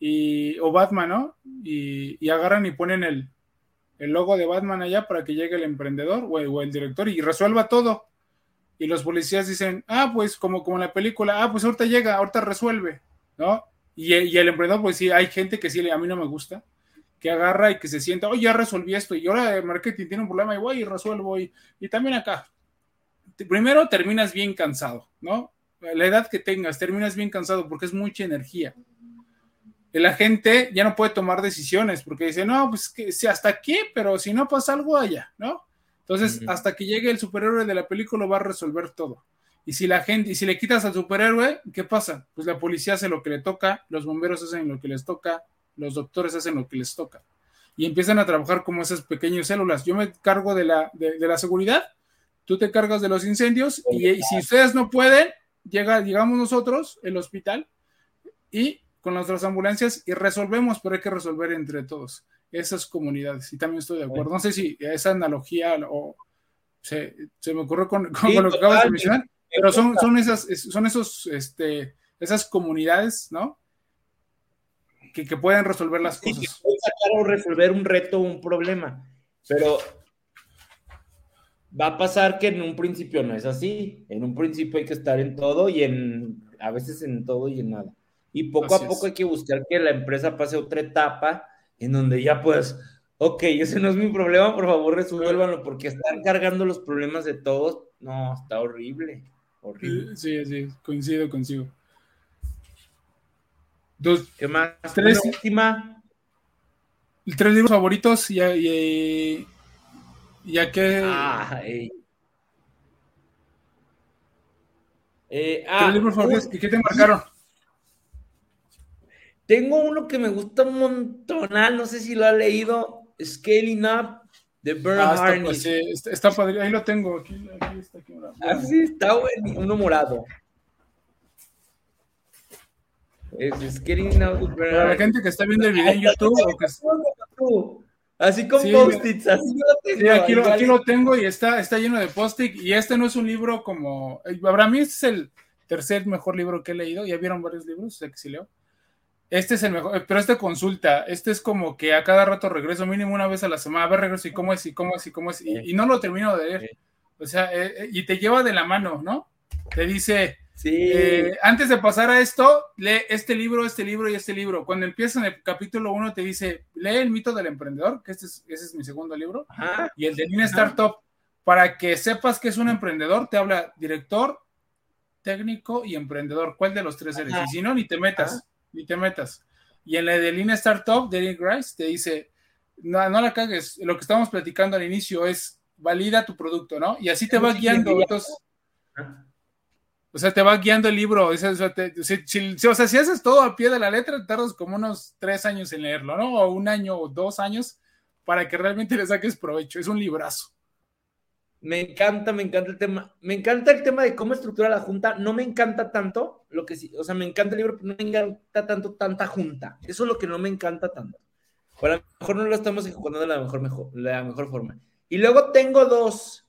Y, o Batman, ¿no? Y, y agarran y ponen el, el, logo de Batman allá para que llegue el emprendedor o, o el director y resuelva todo y los policías dicen, ah, pues como, como en la película, ah, pues ahorita llega, ahorita resuelve, ¿no? Y, el emprendedor, pues sí, hay gente que sí, a mí no me gusta, que agarra y que se sienta, oye, ya resolví esto, y ahora el marketing tiene un problema, y voy y resuelvo, y, y también acá. Primero terminas bien cansado, ¿no? La edad que tengas, terminas bien cansado porque es mucha energía. La gente ya no puede tomar decisiones porque dice, no, pues que si hasta aquí, pero si no pasa algo allá, ¿no? Entonces, hasta que llegue el superhéroe de la película va a resolver todo. Y si la gente, y si le quitas al superhéroe, ¿qué pasa? Pues la policía hace lo que le toca, los bomberos hacen lo que les toca, los doctores hacen lo que les toca. Y empiezan a trabajar como esas pequeñas células. Yo me cargo de la, de, la seguridad, tú te cargas de los incendios, y, y, si ustedes no pueden, llega, llegamos nosotros, el hospital, y con nuestras ambulancias, y resolvemos, pero hay que resolver entre todos esas comunidades. Y también estoy de acuerdo. No sé si esa analogía o se, me ocurrió con, lo que acabas de mencionar, pero son, son esas, son esos, este, esas comunidades, ¿no? Que, que pueden resolver las cosas. Sí, o resolver un reto o un problema, pero va a pasar que en un principio no es así. En un principio hay que estar en todo y en a veces en todo y en nada. Y poco a poco hay que buscar que la empresa pase otra etapa en donde ya pues, ok, ese no es mi problema, por favor resuélvanlo, porque están cargando los problemas de todos, no, está horrible, horrible. Sí, sí, coincido consigo. Dos, ¿Qué más? Tres, última. Tres libros favoritos, ya, ya, ya que... Ah, eh, ah, tres libros favoritos, ¿qué te marcaron? Tengo uno que me gusta un montonal, no sé si lo ha leído, Scaling Up de Bernard ah, está, sí, está, padre, ahí lo tengo, aquí, aquí está. Aquí, ah, sí, está bueno, uno morado. Es, getting out Para la gente que está viendo el video en YouTube o que... Así con post-its, así lo tengo. Sí, aquí, lo, aquí lo, tengo y está, está lleno de post-it. Y este no es un libro como. Para mí, este es el tercer mejor libro que he leído. Ya vieron varios libros, sé que sí leo. Este es el mejor, pero este consulta, este es como que a cada rato regreso, mínimo una vez a la semana, a ver, regreso y cómo es, y cómo es, y cómo es, y, no lo termino de leer. O sea, eh, eh, y te lleva de la mano, ¿no? Te dice, Sí. Eh, antes de pasar a esto, lee este libro, este libro y este libro. Cuando empieza en el capítulo 1 te dice, lee el mito del emprendedor, que este es, ese es mi segundo libro, y el de Lean Startup, para que sepas que es un emprendedor, te habla director, técnico y emprendedor. ¿Cuál de los tres eres? Y si no, ni te metas, ni te metas. Y en la de Lean Startup, de Eric Rice, te dice, no, no la cagues, lo que estábamos platicando al inicio es, valida tu producto, ¿no? Y así te va guiando. Entonces, o sea, te va guiando el libro. O sea, si, haces todo a pie de la letra, tardas como unos tres años en leerlo, ¿no? O un año o dos años para que realmente le saques provecho. Es un librazo. Me encanta, me encanta el tema. Me encanta el tema de cómo estructura la junta. No me encanta tanto lo que sí, o sea, me encanta el libro, pero no me encanta tanto tanta junta. Eso es lo que no me encanta tanto. O a lo mejor no lo estamos ejecutando de la mejor, mejor, la mejor forma. Y luego tengo dos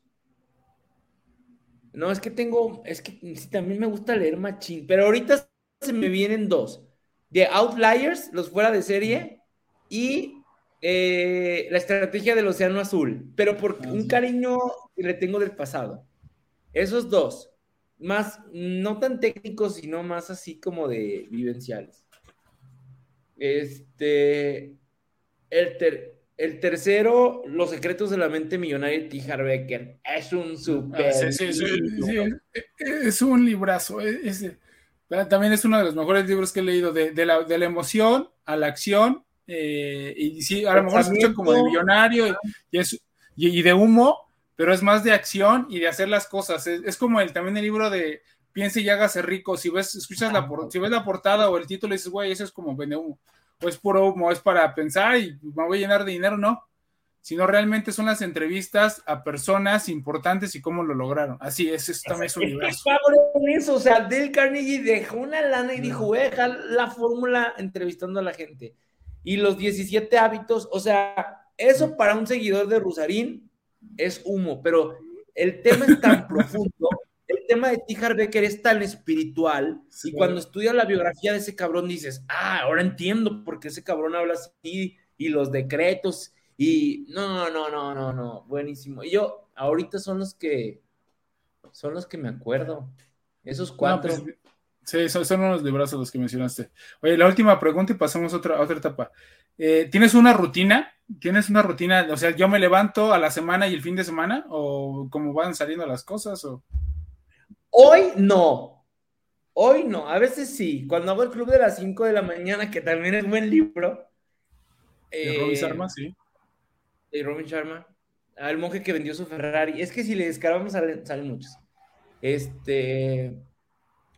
no, es que tengo, es que sí, también me gusta leer machín, pero ahorita se me vienen dos. The Outliers, los fuera de serie, y eh, la estrategia del Océano Azul, pero por ah, un cariño que le tengo del pasado. Esos dos, más, no tan técnicos, sino más así como de vivenciales. Este, el, ter, el tercero, Los secretos de la mente millonaria de T. Es un ah, super. es un librazo. también es uno de los mejores libros que he leído, de, la, emoción a la acción. Eh, y sí, a lo mejor se escucha como de millonario y, de humo, pero es más de acción y de hacer las cosas. Es, como el, también el libro de Piense y hágase rico. Si ves, escuchas la, si ves la portada o el título, dices, güey, eso es como vende humo o es puro humo, es para pensar y me voy a llenar de dinero, no. Sino realmente son las entrevistas a personas importantes y cómo lo lograron. Así es, eso también es un universo. eso, o sea, Dale Carnegie dejó una lana y dijo, voy a dejar la fórmula entrevistando a la gente. Y los 17 hábitos, o sea, eso para un seguidor de Rusarín es humo, pero el tema es tan profundo el tema de Tijar Becker es tan espiritual y cuando estudias la biografía de ese cabrón dices, ah, ahora entiendo por qué ese cabrón habla así y los decretos y no, no, no, no, no, buenísimo. Y yo, ahorita son los que, son los que me acuerdo, esos cuatro. Pues, sí, son, son, unos libros los que mencionaste. Oye, la última pregunta y pasamos a otra, otra etapa. Eh, ¿Tienes una rutina? ¿Tienes una rutina? O sea, yo me levanto a la semana y el fin de semana o cómo van saliendo las cosas o... Hoy no. Hoy no. A veces sí. Cuando hago el club de las 5 de la mañana, que también es buen libro. De Robin eh, Sharma, sí. De Robin Sharma. Al monje que vendió su Ferrari. Es que si le descargamos salen, muchos. Este.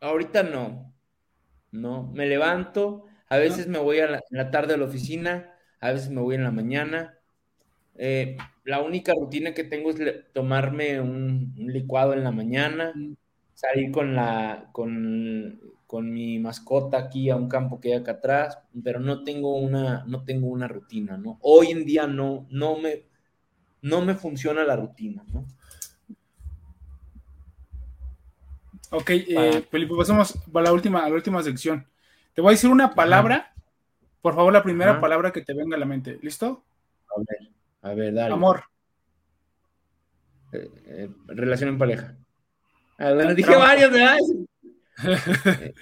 Ahorita no. No. Me levanto. A veces me voy a la, en la tarde a la oficina. A veces me voy en la mañana. Eh, la única rutina que tengo es tomarme un, un licuado en la mañana. Salir con la con, mi mascota aquí a un campo que hay acá atrás, pero no tengo una no tengo una rutina, ¿no? Hoy en día no no me no me funciona la rutina, ¿no? Ok, eh, Felipe, pasamos a la última, a la última sección. Te voy a decir una palabra, por favor, la primera palabra que te venga a la mente. ¿Listo? A ver, a ver, dale. Amor. Eh, eh, relación en pareja. Ah, dije varios, ¿verdad?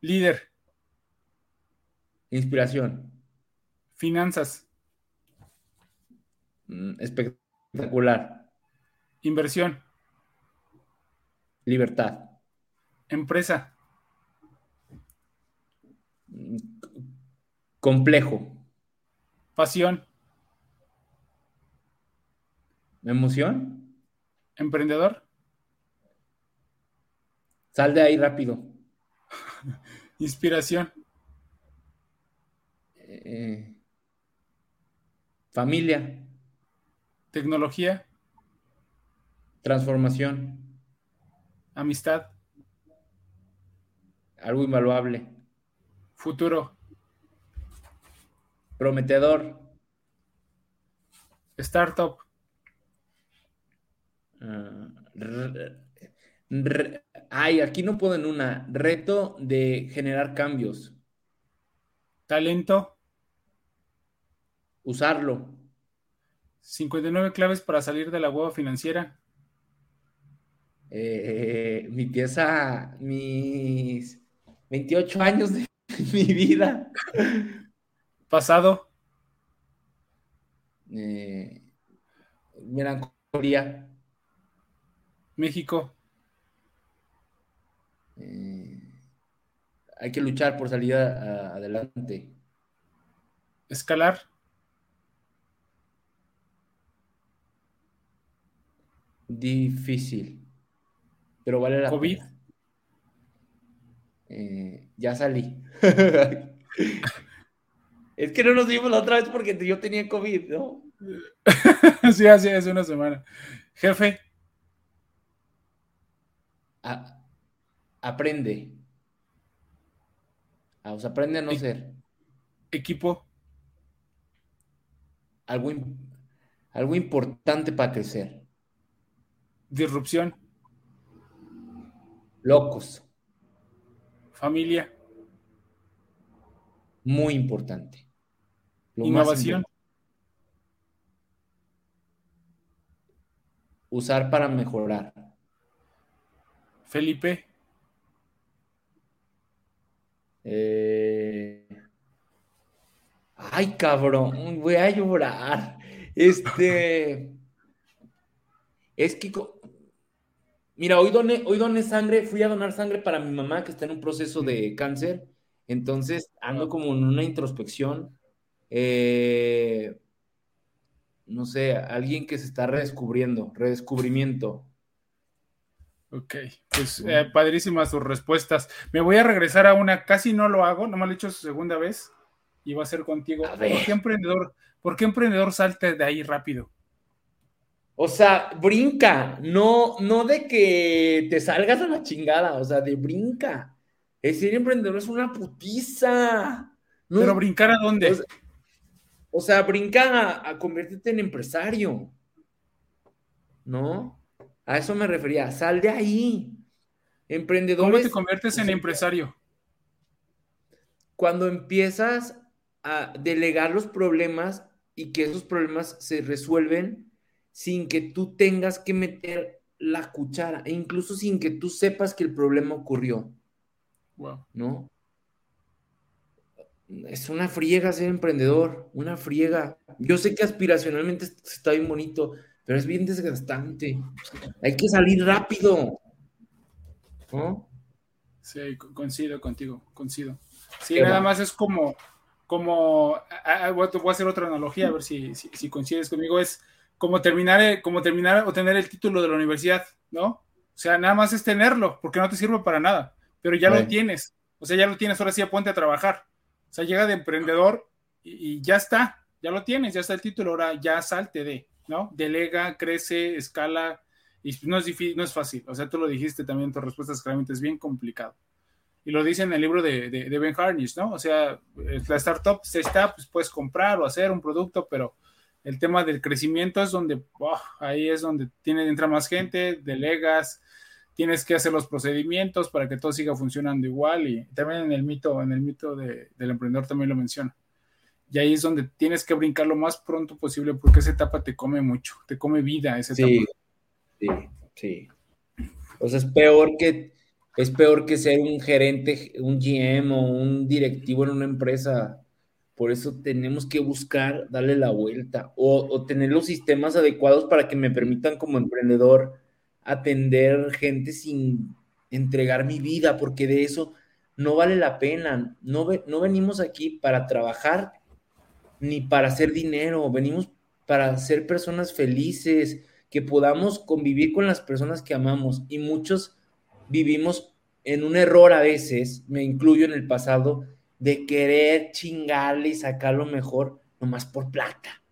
Líder. Inspiración. Finanzas. Mm, espectacular. Inversión. Libertad. Empresa. Complejo. Pasión. Emoción. Emprendedor. Sal de ahí rápido. Inspiración. Eh, familia. Tecnología. Transformación. Amistad. Algo invaluable. Futuro. Prometedor. Startup. Ah, ay, aquí no puedo en una. Reto de generar cambios. Talento. Usarlo. 59 claves para salir de la hueva financiera. Eh, mi pieza, mis 28 años de mi vida. Pasado. Eh, melancolía. México. Eh, hay que luchar por salir adelante. Escalar. Difícil. Pero vale la COVID. Eh, ya salí. es que no nos vimos la otra vez porque yo tenía COVID, ¿no? sí, así hace una semana. Jefe. aprende. Ah, o sea, aprende a no ser. Equipo. Algo, algo importante para crecer. Disrupción. Locos. Familia. Muy importante. Innovación. Usar para mejorar. Felipe. Eh, ay, cabrón, voy a llorar. Este. Es que. Mira, hoy doné, hoy doné sangre, fui a donar sangre para mi mamá que está en un proceso de cáncer. Entonces ando como en una introspección. Eh, no sé, alguien que se está redescubriendo, redescubrimiento. Ok, pues eh, padrísimas sus respuestas. Me voy a regresar a una, casi no lo hago, no me lo he hecho su segunda vez y va a ser contigo. ¿Por qué emprendedor, por qué emprendedor salte de ahí rápido? O sea, brinca, no, no de que te salgas a la chingada, o sea, de brinca. El ser emprendedor es una putiza. Pero brincar a dónde? O sea, brinca a convertirte en empresario. ¿No? A eso me refería. Sal de ahí. Emprendedores. ¿Cómo te conviertes en empresario? Cuando empiezas a delegar los problemas y que esos problemas se resuelven sin que tú tengas que meter la cuchara, e incluso sin que tú sepas que el problema ocurrió. Wow. ¿No? Es una friega ser emprendedor, una friega. Yo sé que aspiracionalmente está bien bonito, pero es bien desgastante. Hay que salir rápido. ¿No? Sí, coincido contigo, coincido. Sí, nada más es como, como, voy a hacer otra analogía, a ver si, si, coincides conmigo, es como terminar, como terminar o tener el título de la universidad, ¿no? O sea, nada más es tenerlo, porque no te sirve para nada, pero ya lo tienes, o sea, ya lo tienes, ahora sí ponte a trabajar. O sea, llega de emprendedor y, y ya está, ya lo tienes, ya está el título, ahora ya salte de. ¿no? Delega, crece, escala, y no es, difícil, no es fácil. O sea, tú lo dijiste también, tu respuesta es claramente es bien complicado. Y lo dice en el libro de, de, Ben Harnish, ¿no? O sea, la startup se está, pues puedes comprar o hacer un producto, pero el tema del crecimiento es donde, oh, ahí es donde tiene, entra más gente, delegas, tienes que hacer los procedimientos para que todo siga funcionando igual y también en el mito, en el mito del emprendedor también lo menciona. Y ahí es donde tienes que brincar lo más pronto posible porque esa etapa te come mucho, te come vida esa sí, Sí, sí. O sea, es peor que es peor que ser un gerente, un GM o un directivo en una empresa. Por eso tenemos que buscar darle la vuelta o, tener los sistemas adecuados para que me permitan como emprendedor atender gente sin entregar mi vida, porque de eso no vale la pena. No, no venimos aquí para trabajar ni para hacer dinero, venimos para ser personas felices, que podamos convivir con las personas que amamos. Y muchos vivimos en un error a veces, me incluyo en el pasado, de querer chingarle y sacar lo mejor nomás por plata,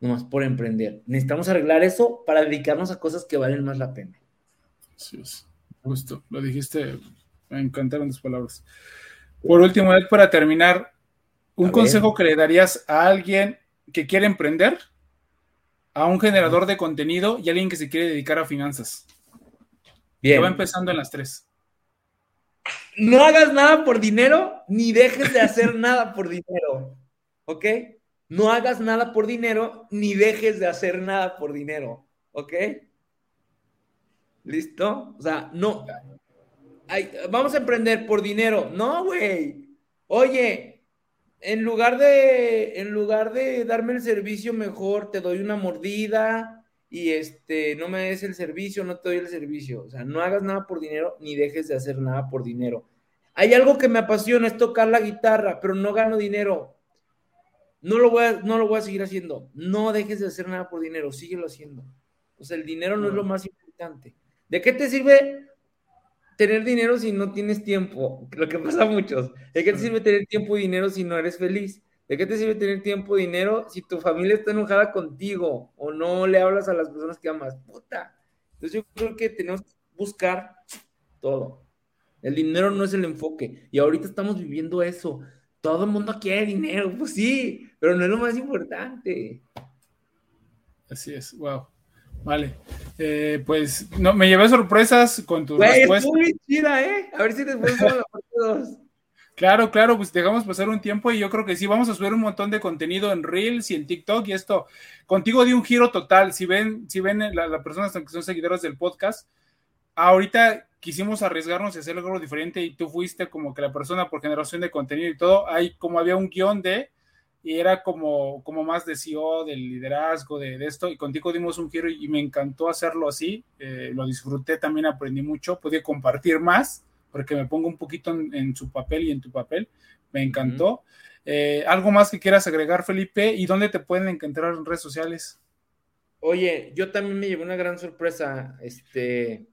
nomás por emprender. Necesitamos arreglar eso para dedicarnos a cosas que valen más la pena. Sí, justo, lo dijiste Me encantaron tus palabras. Por último, para terminar, un consejo que le darías a alguien que quiere emprender, a un generador de contenido y a alguien que se quiere dedicar a finanzas. Bien. Que va empezando en las tres. No hagas nada por dinero, ni dejes de hacer nada por dinero. ¿Ok? No hagas nada por dinero, ni dejes de hacer nada por dinero. ¿Ok? ¿Listo? O sea, no. vamos a emprender por dinero. No, güey. Oye, en lugar de, en lugar de darme el servicio mejor, te doy una mordida y este, no me des el servicio, no te doy el servicio. O sea, no hagas nada por dinero, ni dejes de hacer nada por dinero. Hay algo que me apasiona, es tocar la guitarra, pero no gano dinero. No lo voy a, no lo voy a seguir haciendo. No dejes de hacer nada por dinero, síguelo haciendo. O sea, el dinero no es lo más importante. ¿De qué te sirve tener dinero si no tienes tiempo? Lo que pasa a muchos. ¿De qué te sirve tener tiempo y dinero si no eres feliz? ¿De qué te sirve tener tiempo y dinero si tu familia está enojada contigo o no le hablas a las personas que amas? Puta. Entonces yo creo que tenemos que buscar todo. El dinero no es el enfoque. Y ahorita estamos viviendo eso. Todo el mundo quiere dinero, pues sí, pero no es lo más importante. Así es, wow. Vale. Eh, pues no, me llevé sorpresas con tus respuestas. muy chida, ¿eh? A ver si después la parte Claro, claro, pues dejamos pasar un tiempo y yo creo que sí, vamos a subir un montón de contenido en Reels y en TikTok y esto contigo dio un giro total. Si ven, si ven las la personas que son seguidoras del podcast, ahorita quisimos arriesgarnos y hacer algo diferente y tú fuiste como que la persona por generación de contenido y todo, hay como había un guion de y era como, como más de CEO, del liderazgo, de, esto, y contigo dimos un giro y me encantó hacerlo así, eh, lo disfruté, también aprendí mucho, podía compartir más, porque me pongo un poquito en, su papel y en tu papel, me encantó. Eh, ¿Algo más que quieras agregar, Felipe? ¿Y dónde te pueden encontrar en redes sociales? Oye, yo también me llevé una gran sorpresa, este...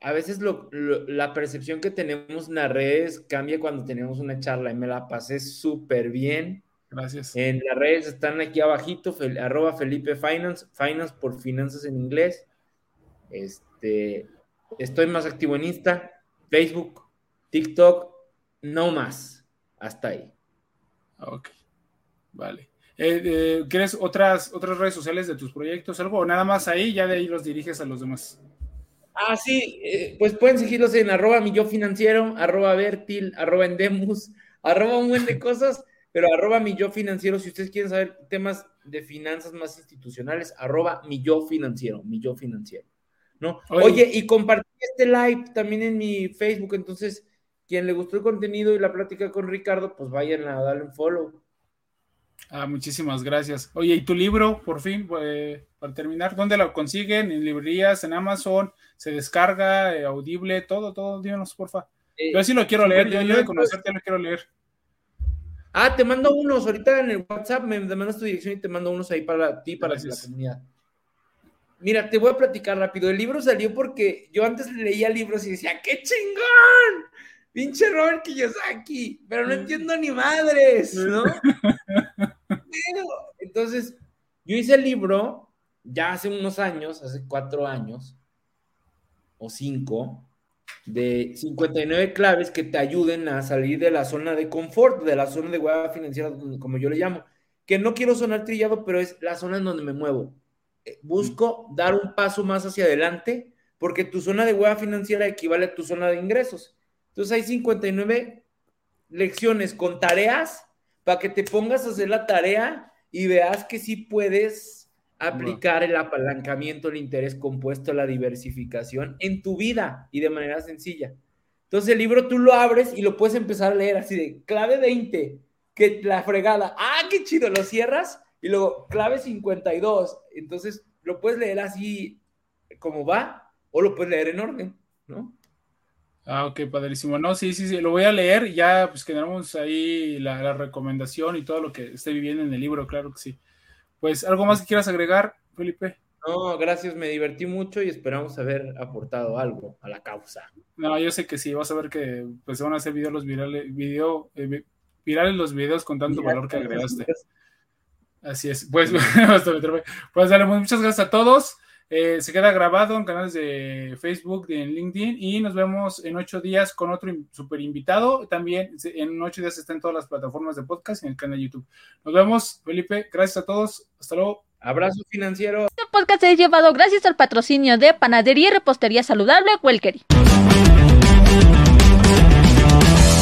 A veces la percepción que tenemos en las redes cambia cuando tenemos una charla y me la pasé súper bien Gracias. En las redes están aquí abajito, arroba Felipe Finance, Finance por finanzas en inglés. Este, estoy más activo en Insta, Facebook, TikTok, no más. Hasta ahí. Ok, vale. Eh, eh, ¿Quieres otras, otras redes sociales de tus proyectos, algo? O nada más ahí, ya de ahí los diriges a los demás. Ah, sí, eh, pues pueden seguirlos en arroba mi yo financiero, arroba Vertil, arroba Endemus, arroba un buen de cosas. Pero arroba mi yo financiero, si ustedes quieren saber temas de finanzas más institucionales, arroba mi yo financiero, mi yo financiero. ¿No? Oye, y compartí este live también en mi Facebook, entonces, quien le gustó el contenido y la plática con Ricardo, pues vayan a darle un follow. Ah, muchísimas gracias. Oye, ¿y tu libro, por fin, eh, para terminar, dónde lo consiguen? ¿En librerías, en Amazon? ¿Se descarga, eh, audible, todo, todo? Díganos, porfa. Eh, yo sí lo quiero leer, yo, yo de conocerte lo quiero leer. Ah, te mando unos, ahorita en el WhatsApp me, mandas tu dirección y te mando unos ahí para ti, para la comunidad. Mira, te voy a platicar rápido. El libro salió porque yo antes leía libros y decía, ¡qué chingón! Pinche Robert Kiyosaki, pero no mm. entiendo ni madres, ¿no? entonces, yo hice el libro ya hace unos años, hace cuatro años o cinco, de 59 claves que te ayuden a salir de la zona de confort, de la zona de hueva financiera, como yo le llamo. Que no quiero sonar trillado, pero es la zona en donde me muevo. Eh, busco dar un paso más hacia adelante porque tu zona de hueva financiera equivale a tu zona de ingresos. Entonces hay 59 lecciones con tareas para que te pongas a hacer la tarea y veas que sí puedes aplicar el apalancamiento, el interés compuesto, la diversificación en tu vida y de manera sencilla. Entonces el libro tú lo abres y lo puedes empezar a leer así de clave 20, que la fregada, ah, qué chido, lo cierras y luego clave 52. Entonces lo puedes leer así como va o lo puedes leer en orden, ¿no? Ah, ok, padrísimo. No, sí, sí, sí, lo voy a leer y ya pues quedamos ahí la, la recomendación y todo lo que esté viviendo en el libro, claro que sí. Pues, ¿algo más que quieras agregar, Felipe? No, gracias, me divertí mucho y esperamos haber aportado algo a la causa. No, yo sé que sí, vas a ver que pues van a hacer videos los virales, video, eh, virales los videos con tanto valor que agregaste. Así es, pues, pues dale, muchas gracias a todos. Eh, se queda grabado en canales de Facebook, de LinkedIn y nos vemos en ocho días con otro super invitado. También en ocho días está en todas las plataformas de podcast y en el canal de YouTube. Nos vemos, Felipe. Gracias a todos. Hasta luego. Abrazo financiero. Este podcast es llevado gracias al patrocinio de Panadería y Repostería Saludable Welkery.